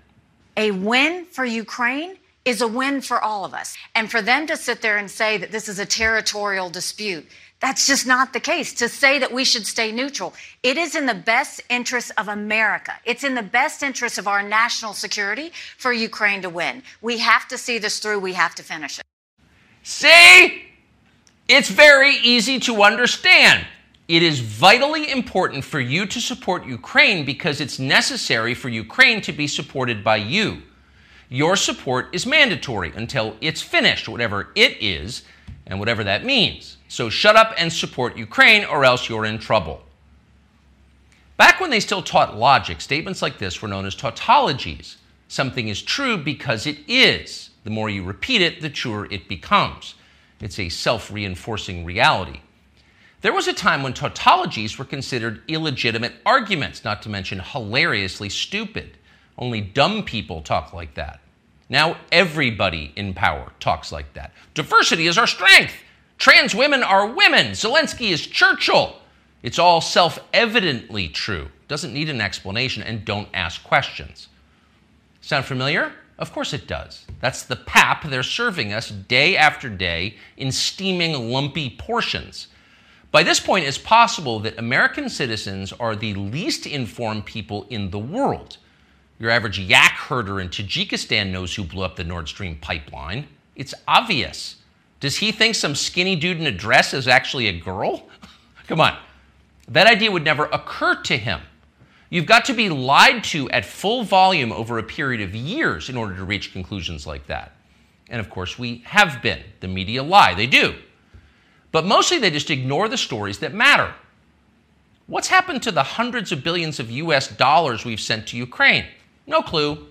A win for Ukraine is a win for all of us. And for them to sit there and say that this is a territorial dispute, that's just not the case. To say that we should stay neutral, it is in the best interest of America. It's in the best interest of our national security for Ukraine to win. We have to see this through. We have to finish it. See? It's very easy to understand. It is vitally important for you to support Ukraine because it's necessary for Ukraine to be supported by you. Your support is mandatory until it's finished, whatever it is, and whatever that means. So shut up and support Ukraine, or else you're in trouble. Back when they still taught logic, statements like this were known as tautologies. Something is true because it is. The more you repeat it, the truer it becomes. It's a self reinforcing reality. There was a time when tautologies were considered illegitimate arguments, not to mention hilariously stupid. Only dumb people talk like that. Now everybody in power talks like that. Diversity is our strength. Trans women are women. Zelensky is Churchill. It's all self evidently true. Doesn't need an explanation and don't ask questions. Sound familiar? Of course it does. That's the pap they're serving us day after day in steaming, lumpy portions. By this point, it's possible that American citizens are the least informed people in the world. Your average yak herder in Tajikistan knows who blew up the Nord Stream pipeline. It's obvious. Does he think some skinny dude in a dress is actually a girl? Come on. That idea would never occur to him. You've got to be lied to at full volume over a period of years in order to reach conclusions like that. And of course, we have been. The media lie, they do. But mostly they just ignore the stories that matter. What's happened to the hundreds of billions of US dollars we've sent to Ukraine? No clue.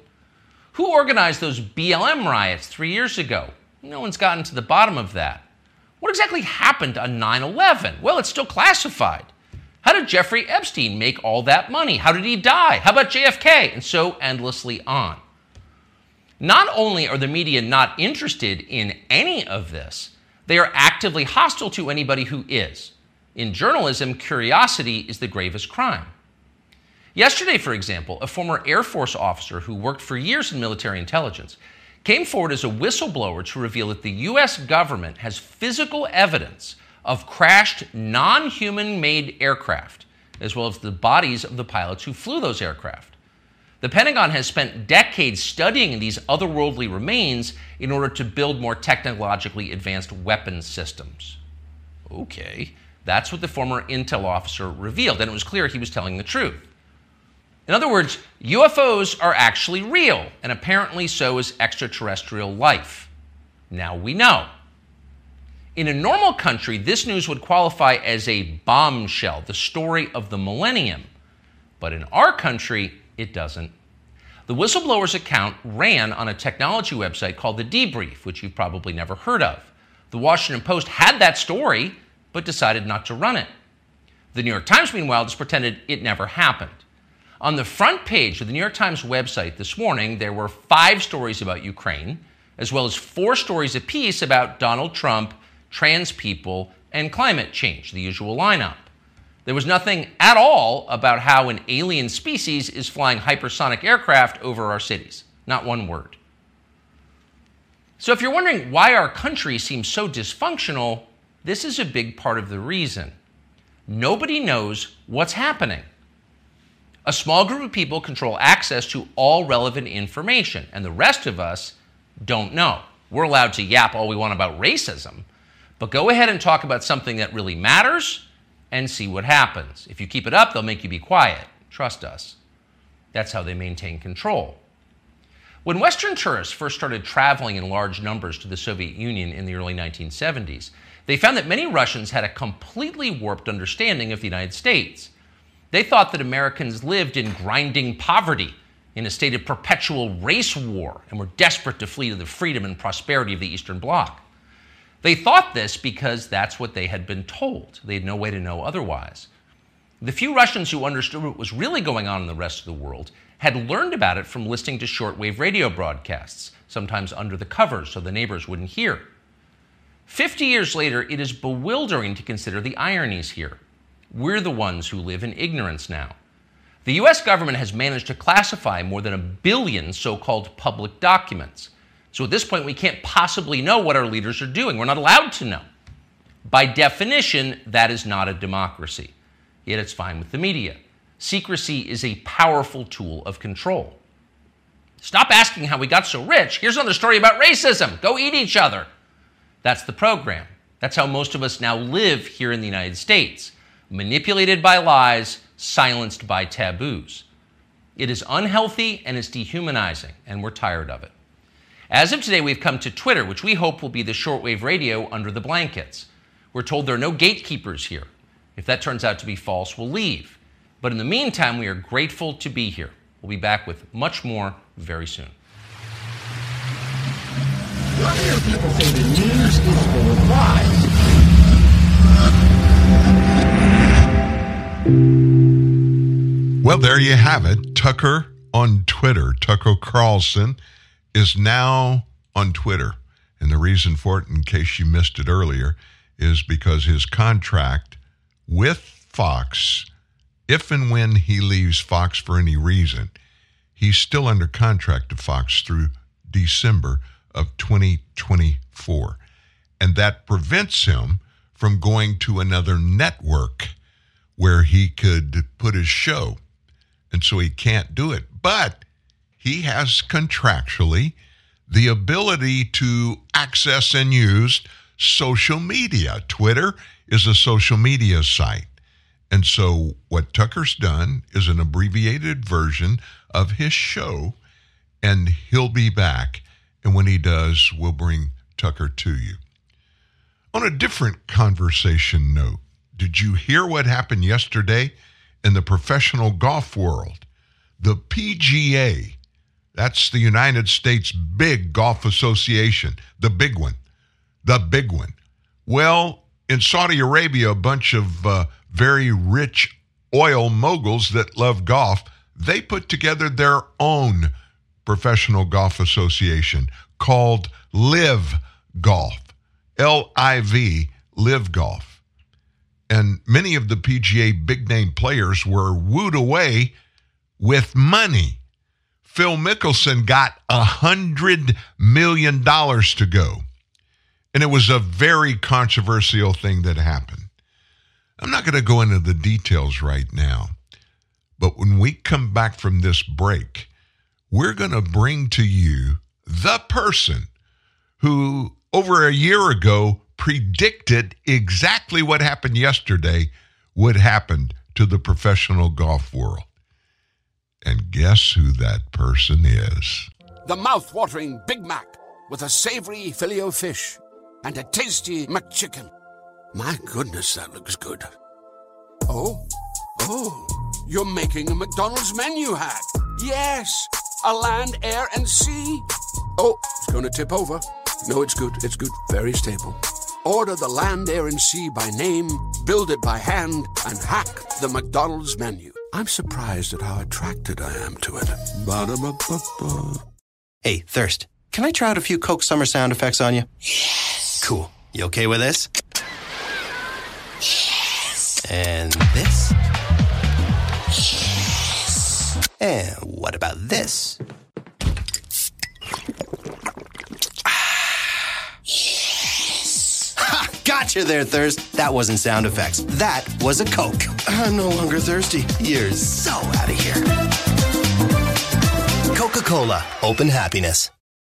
Who organized those BLM riots three years ago? No one's gotten to the bottom of that. What exactly happened on 9 11? Well, it's still classified. How did Jeffrey Epstein make all that money? How did he die? How about JFK? And so endlessly on. Not only are the media not interested in any of this, they are actively hostile to anybody who is. In journalism, curiosity is the gravest crime. Yesterday, for example, a former Air Force officer who worked for years in military intelligence came forward as a whistleblower to reveal that the U.S. government has physical evidence of crashed non human made aircraft, as well as the bodies of the pilots who flew those aircraft. The Pentagon has spent decades studying these otherworldly remains in order to build more technologically advanced weapons systems. Okay, that's what the former intel officer revealed, and it was clear he was telling the truth. In other words, UFOs are actually real, and apparently so is extraterrestrial life. Now we know. In a normal country, this news would qualify as a bombshell, the story of the millennium. But in our country, it doesn't. The whistleblower's account ran on a technology website called The Debrief, which you've probably never heard of. The Washington Post had that story, but decided not to run it. The New York Times, meanwhile, just pretended it never happened. On the front page of the New York Times website this morning, there were five stories about Ukraine, as well as four stories apiece about Donald Trump, trans people, and climate change, the usual lineup. There was nothing at all about how an alien species is flying hypersonic aircraft over our cities. Not one word. So, if you're wondering why our country seems so dysfunctional, this is a big part of the reason. Nobody knows what's happening. A small group of people control access to all relevant information, and the rest of us don't know. We're allowed to yap all we want about racism, but go ahead and talk about something that really matters and see what happens. If you keep it up, they'll make you be quiet. Trust us. That's how they maintain control. When Western tourists first started traveling in large numbers to the Soviet Union in the early 1970s, they found that many Russians had a completely warped understanding of the United States. They thought that Americans lived in grinding poverty, in a state of perpetual race war, and were desperate to flee to the freedom and prosperity of the Eastern Bloc. They thought this because that's what they had been told. They had no way to know otherwise. The few Russians who understood what was really going on in the rest of the world had learned about it from listening to shortwave radio broadcasts, sometimes under the covers so the neighbors wouldn't hear. Fifty years later, it is bewildering to consider the ironies here. We're the ones who live in ignorance now. The US government has managed to classify more than a billion so called public documents. So at this point, we can't possibly know what our leaders are doing. We're not allowed to know. By definition, that is not a democracy. Yet it's fine with the media. Secrecy is a powerful tool of control. Stop asking how we got so rich. Here's another story about racism. Go eat each other. That's the program. That's how most of us now live here in the United States manipulated by lies, silenced by taboos. It is unhealthy and it's dehumanizing, and we're tired of it. As of today, we've come to Twitter, which we hope will be the shortwave radio under the blankets. We're told there are no gatekeepers here. If that turns out to be false, we'll leave. But in the meantime, we are grateful to be here. We'll be back with much more very soon. I hear people say the news is full of lies. Well, there you have it. Tucker on Twitter. Tucker Carlson is now on Twitter. And the reason for it, in case you missed it earlier, is because his contract with Fox, if and when he leaves Fox for any reason, he's still under contract to Fox through December of 2024. And that prevents him from going to another network where he could put his show. And so he can't do it. But he has contractually the ability to access and use social media. Twitter is a social media site. And so what Tucker's done is an abbreviated version of his show, and he'll be back. And when he does, we'll bring Tucker to you. On a different conversation note, did you hear what happened yesterday in the professional golf world? The PGA, that's the United States big golf association, the big one, the big one. Well, in Saudi Arabia, a bunch of uh, very rich oil moguls that love golf, they put together their own professional golf association called LIV Golf, L I V, LIV Golf and many of the PGA big name players were wooed away with money. Phil Mickelson got a hundred million dollars to go. And it was a very controversial thing that happened. I'm not going to go into the details right now, but when we come back from this break, we're going to bring to you the person who over a year ago predicted exactly what happened yesterday would happen to the professional golf world. And guess who that person is? The mouth-watering Big Mac with a savory filet of fish and a tasty McChicken. My goodness, that looks good. Oh, oh, you're making a McDonald's menu hack. Yes, a land, air, and sea. Oh, it's going to tip over. No, it's good. It's good. Very stable. Order the land, air, and sea by name, build it by hand, and hack the McDonald's menu. I'm surprised at how attracted I am to it. Ba-da-ba-ba-ba. Hey, Thirst, can I try out a few Coke Summer sound effects on you? Yes. Cool. You okay with this? Yes. And this? Yes. And what about this? Gotcha there, Thirst. That wasn't sound effects. That was a Coke. I'm no longer thirsty. You're so out of here. Coca Cola, open happiness.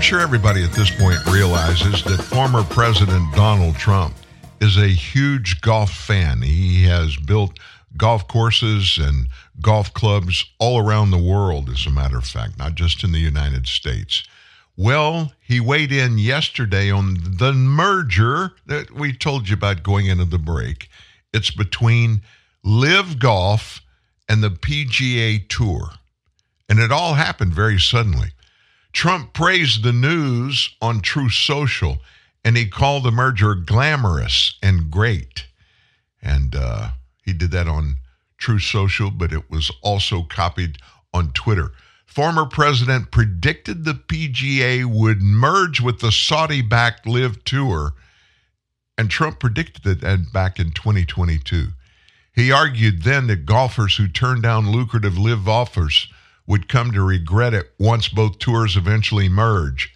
I'm sure everybody at this point realizes that former President Donald Trump is a huge golf fan. He has built golf courses and golf clubs all around the world, as a matter of fact, not just in the United States. Well, he weighed in yesterday on the merger that we told you about going into the break. It's between LIV Golf and the PGA Tour. And it all happened very suddenly. Trump praised the news on Truth Social and he called the merger glamorous and great. And uh, he did that on Truth Social, but it was also copied on Twitter. Former president predicted the PGA would merge with the Saudi backed LIV Tour, and Trump predicted that back in 2022. He argued then that golfers who turned down lucrative LIV offers would come to regret it once both tours eventually merge.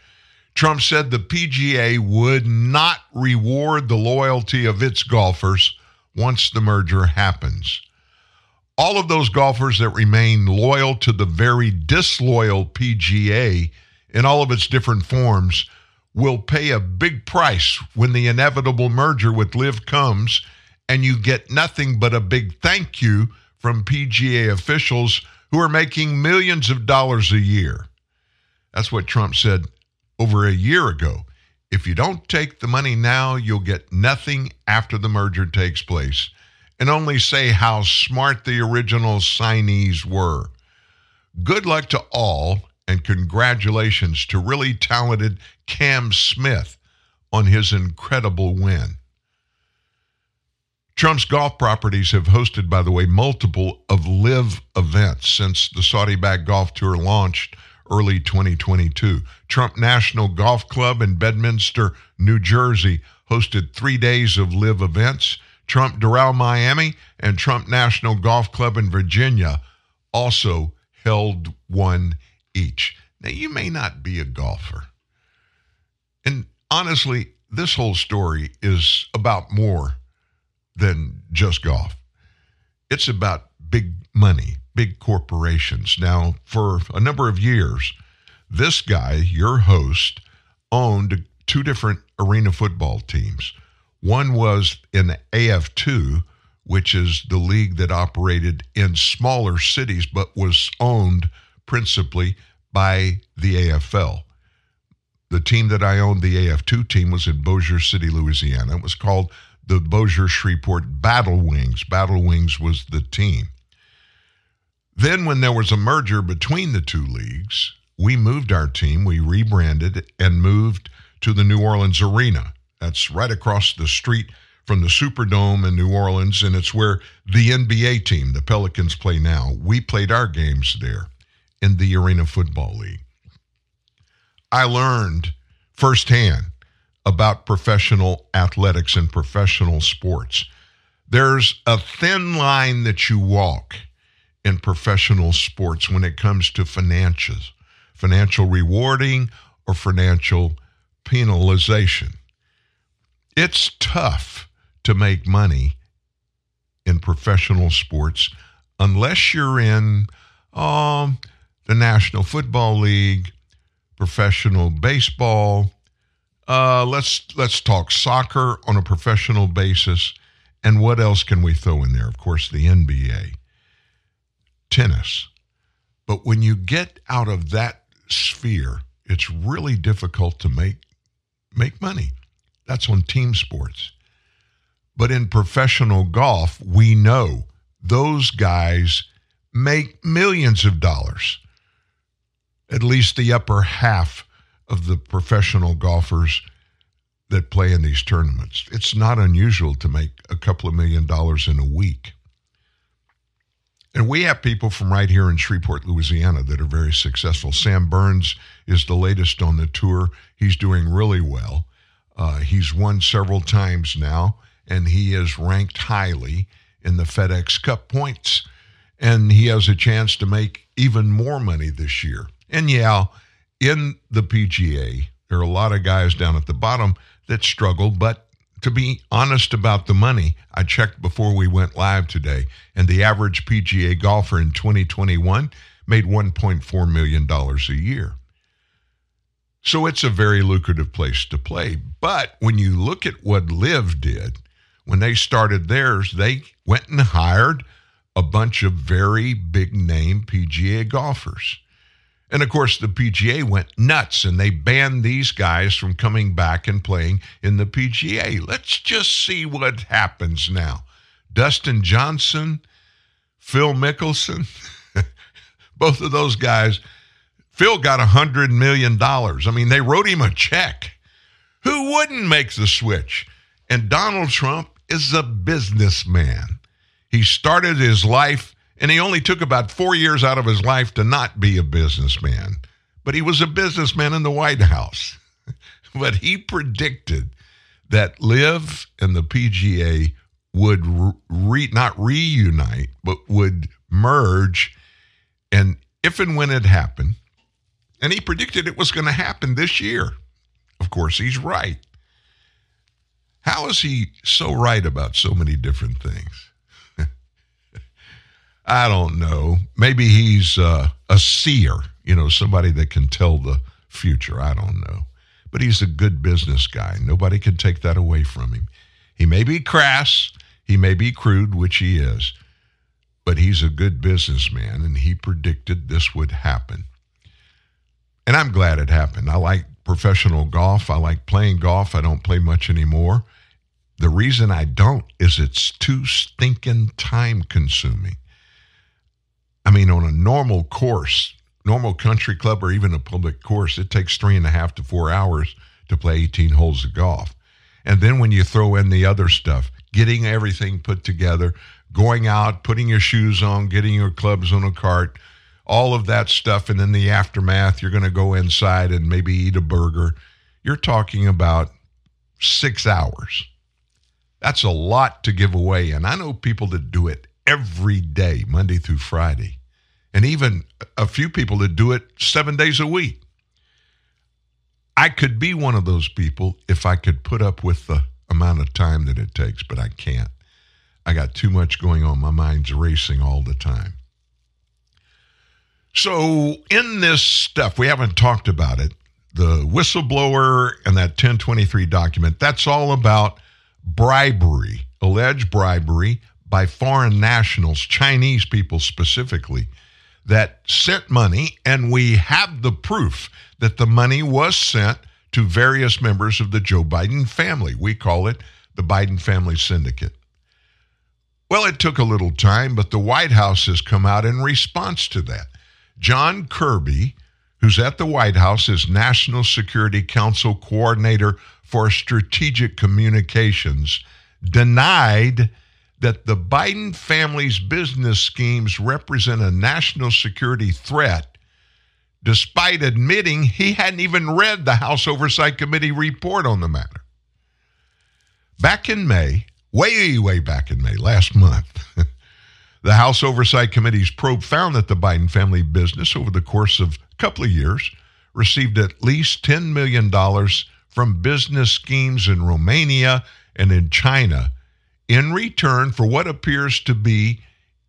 Trump said the PGA would not reward the loyalty of its golfers once the merger happens. All of those golfers that remain loyal to the very disloyal PGA in all of its different forms will pay a big price when the inevitable merger with LIV comes and you get nothing but a big thank you from PGA officials who are making millions of dollars a year. That's what Trump said over a year ago. If you don't take the money now, you'll get nothing after the merger takes place. And only say how smart the original signees were. Good luck to all, and congratulations to really talented Cam Smith on his incredible win. Trump's golf properties have hosted, by the way, multiple of live events since the Saudi backed golf tour launched early 2022. Trump National Golf Club in Bedminster, New Jersey hosted three days of live events. Trump Doral Miami and Trump National Golf Club in Virginia also held one each. Now, you may not be a golfer. And honestly, this whole story is about more than just golf. It's about big money, big corporations. Now, for a number of years, this guy, your host, owned two different arena football teams. One was in AF2, which is the league that operated in smaller cities but was owned principally by the AFL. The team that I owned, the AF2 team, was in Bossier City, Louisiana. It was called the Bossier Shreveport Battle Wings. Battle Wings was the team. Then, when there was a merger between the two leagues, we moved our team, we rebranded and moved to the New Orleans Arena. That's right across the street from the Superdome in New Orleans, and it's where the NBA team, the Pelicans, play now. We played our games there in the Arena Football League. I learned firsthand about professional athletics and professional sports. There's a thin line that you walk in professional sports when it comes to finances, financial rewarding or financial penalization. It's tough to make money in professional sports unless you're in um, the National Football League, professional baseball. Uh, let's let's talk soccer on a professional basis, and what else can we throw in there? Of course, the NBA, tennis. But when you get out of that sphere, it's really difficult to make make money. That's on team sports. But in professional golf, we know those guys make millions of dollars. At least the upper half of the professional golfers that play in these tournaments. It's not unusual to make a couple of million dollars in a week. And we have people from right here in Shreveport, Louisiana that are very successful. Sam Burns is the latest on the tour. He's doing really well. Uh, he's won several times now, and he is ranked highly in the FedEx Cup points. And he has a chance to make even more money this year. And yeah, in the PGA, there are a lot of guys down at the bottom that struggle, but to be honest about the money, I checked before we went live today, and the average PGA golfer in 2021 made $1.4 million a year. So it's a very lucrative place to play. But when you look at what LIV did, when they started theirs, they went and hired a bunch of very big name PGA golfers. And of course, the PGA went nuts and they banned these guys from coming back and playing in the PGA. Let's just see what happens now. Dustin Johnson, Phil Mickelson, both of those guys. Phil got a $100 million. I mean, they wrote him a check. Who wouldn't make the switch? And Donald Trump is a businessman. He started his life and he only took about four years out of his life to not be a businessman. But he was a businessman in the White House. but he predicted that LIV and the PGA would re, not reunite, but would merge. And if and when it happened, and he predicted it was going to happen this year. Of course, he's right. How is he so right about so many different things? I don't know. Maybe he's uh, a seer, you know, somebody that can tell the future. I don't know. But he's a good business guy. Nobody can take that away from him. He may be crass, he may be crude, which he is, but he's a good businessman and he predicted this would happen. And I'm glad it happened. I like professional golf. I like playing golf. I don't play much anymore. The reason I don't is it's too stinking time consuming. I mean, on a normal course, normal country club or even a public course, it takes three and a half to four hours to play 18 holes of golf. And then when you throw in the other stuff, getting everything put together, going out, putting your shoes on, getting your clubs on a cart, all of that stuff. And then the aftermath, you're going to go inside and maybe eat a burger. You're talking about six hours. That's a lot to give away. And I know people that do it every day, Monday through Friday, and even a few people that do it seven days a week. I could be one of those people if I could put up with the amount of time that it takes, but I can't. I got too much going on. My mind's racing all the time. So, in this stuff, we haven't talked about it. The whistleblower and that 1023 document, that's all about bribery, alleged bribery by foreign nationals, Chinese people specifically, that sent money, and we have the proof that the money was sent to various members of the Joe Biden family. We call it the Biden Family Syndicate. Well, it took a little time, but the White House has come out in response to that. John Kirby, who's at the White House as National Security Council Coordinator for Strategic Communications, denied that the Biden family's business schemes represent a national security threat, despite admitting he hadn't even read the House Oversight Committee report on the matter. Back in May, way, way back in May, last month, the House Oversight Committee's probe found that the Biden family business, over the course of a couple of years, received at least $10 million from business schemes in Romania and in China in return for what appears to be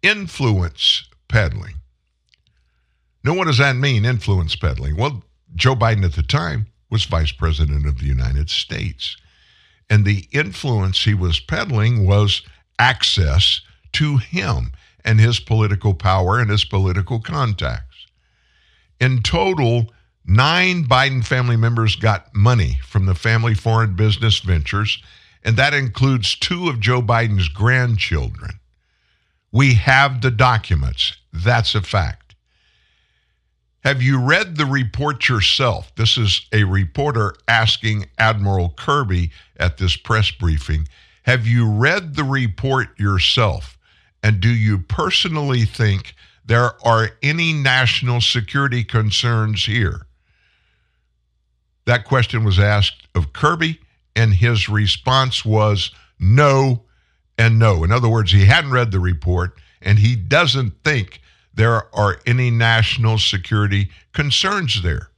influence peddling. Now, what does that mean, influence peddling? Well, Joe Biden at the time was vice president of the United States. And the influence he was peddling was access to him and his political power and his political contacts. In total, nine Biden family members got money from the family foreign business ventures, and that includes two of Joe Biden's grandchildren. We have the documents. That's a fact. Have you read the report yourself? This is a reporter asking Admiral Kirby at this press briefing. Have you read the report yourself? And do you personally think there are any national security concerns here? That question was asked of Kirby, and his response was no and no. In other words, he hadn't read the report, and he doesn't think there are any national security concerns there.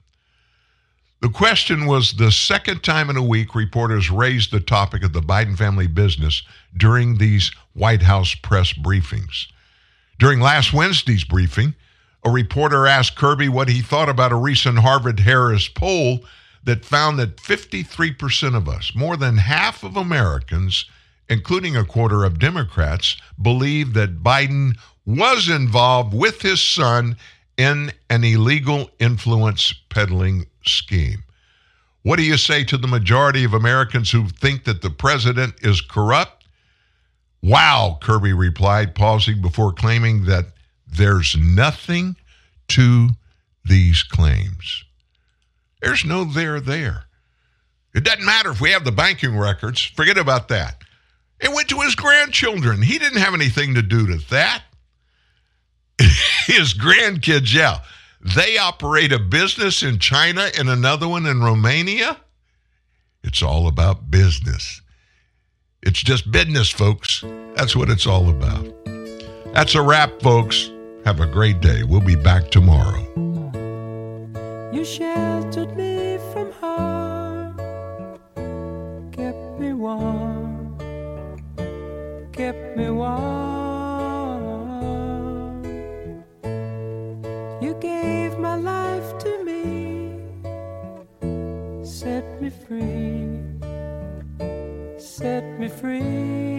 The question was the second time in a week reporters raised the topic of the Biden family business during these White House press briefings. During last Wednesday's briefing, a reporter asked Kirby what he thought about a recent Harvard Harris poll that found that 53% of us, more than half of Americans, including a quarter of Democrats, believe that Biden was involved with his son in an illegal influence peddling scheme. What do you say to the majority of Americans who think that the president is corrupt? Wow, Kirby replied, pausing before claiming that there's nothing to these claims. There's no there there. It doesn't matter if we have the banking records. Forget about that. It went to his grandchildren. He didn't have anything to do with that. his grandkids, yeah. They operate a business in China and another one in Romania. It's all about business. It's just business, folks. That's what it's all about. That's a wrap, folks. Have a great day. We'll be back tomorrow. You sheltered me from harm, kept me warm, kept me warm. You gave my life to me, set me free, set me free.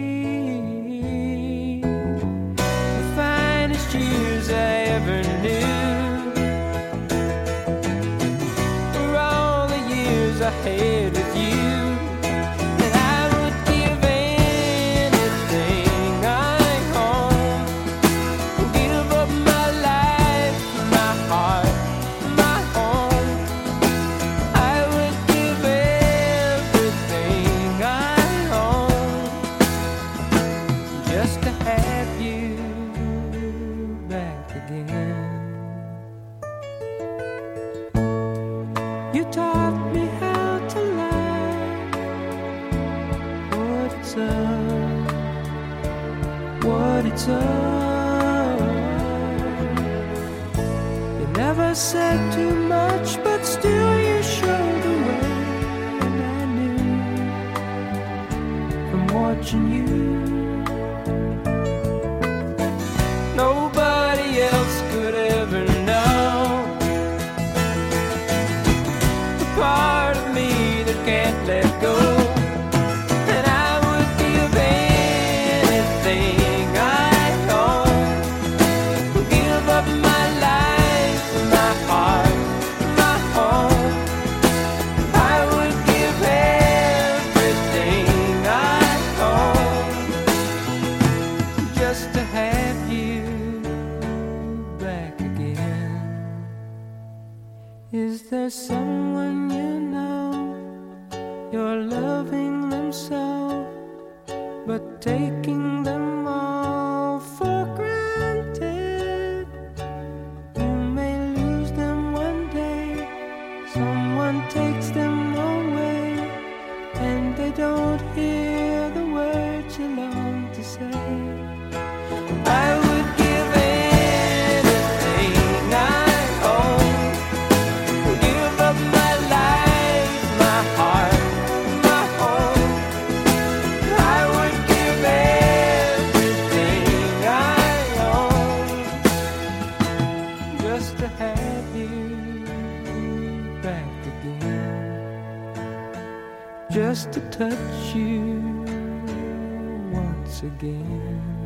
Is there touch you once again.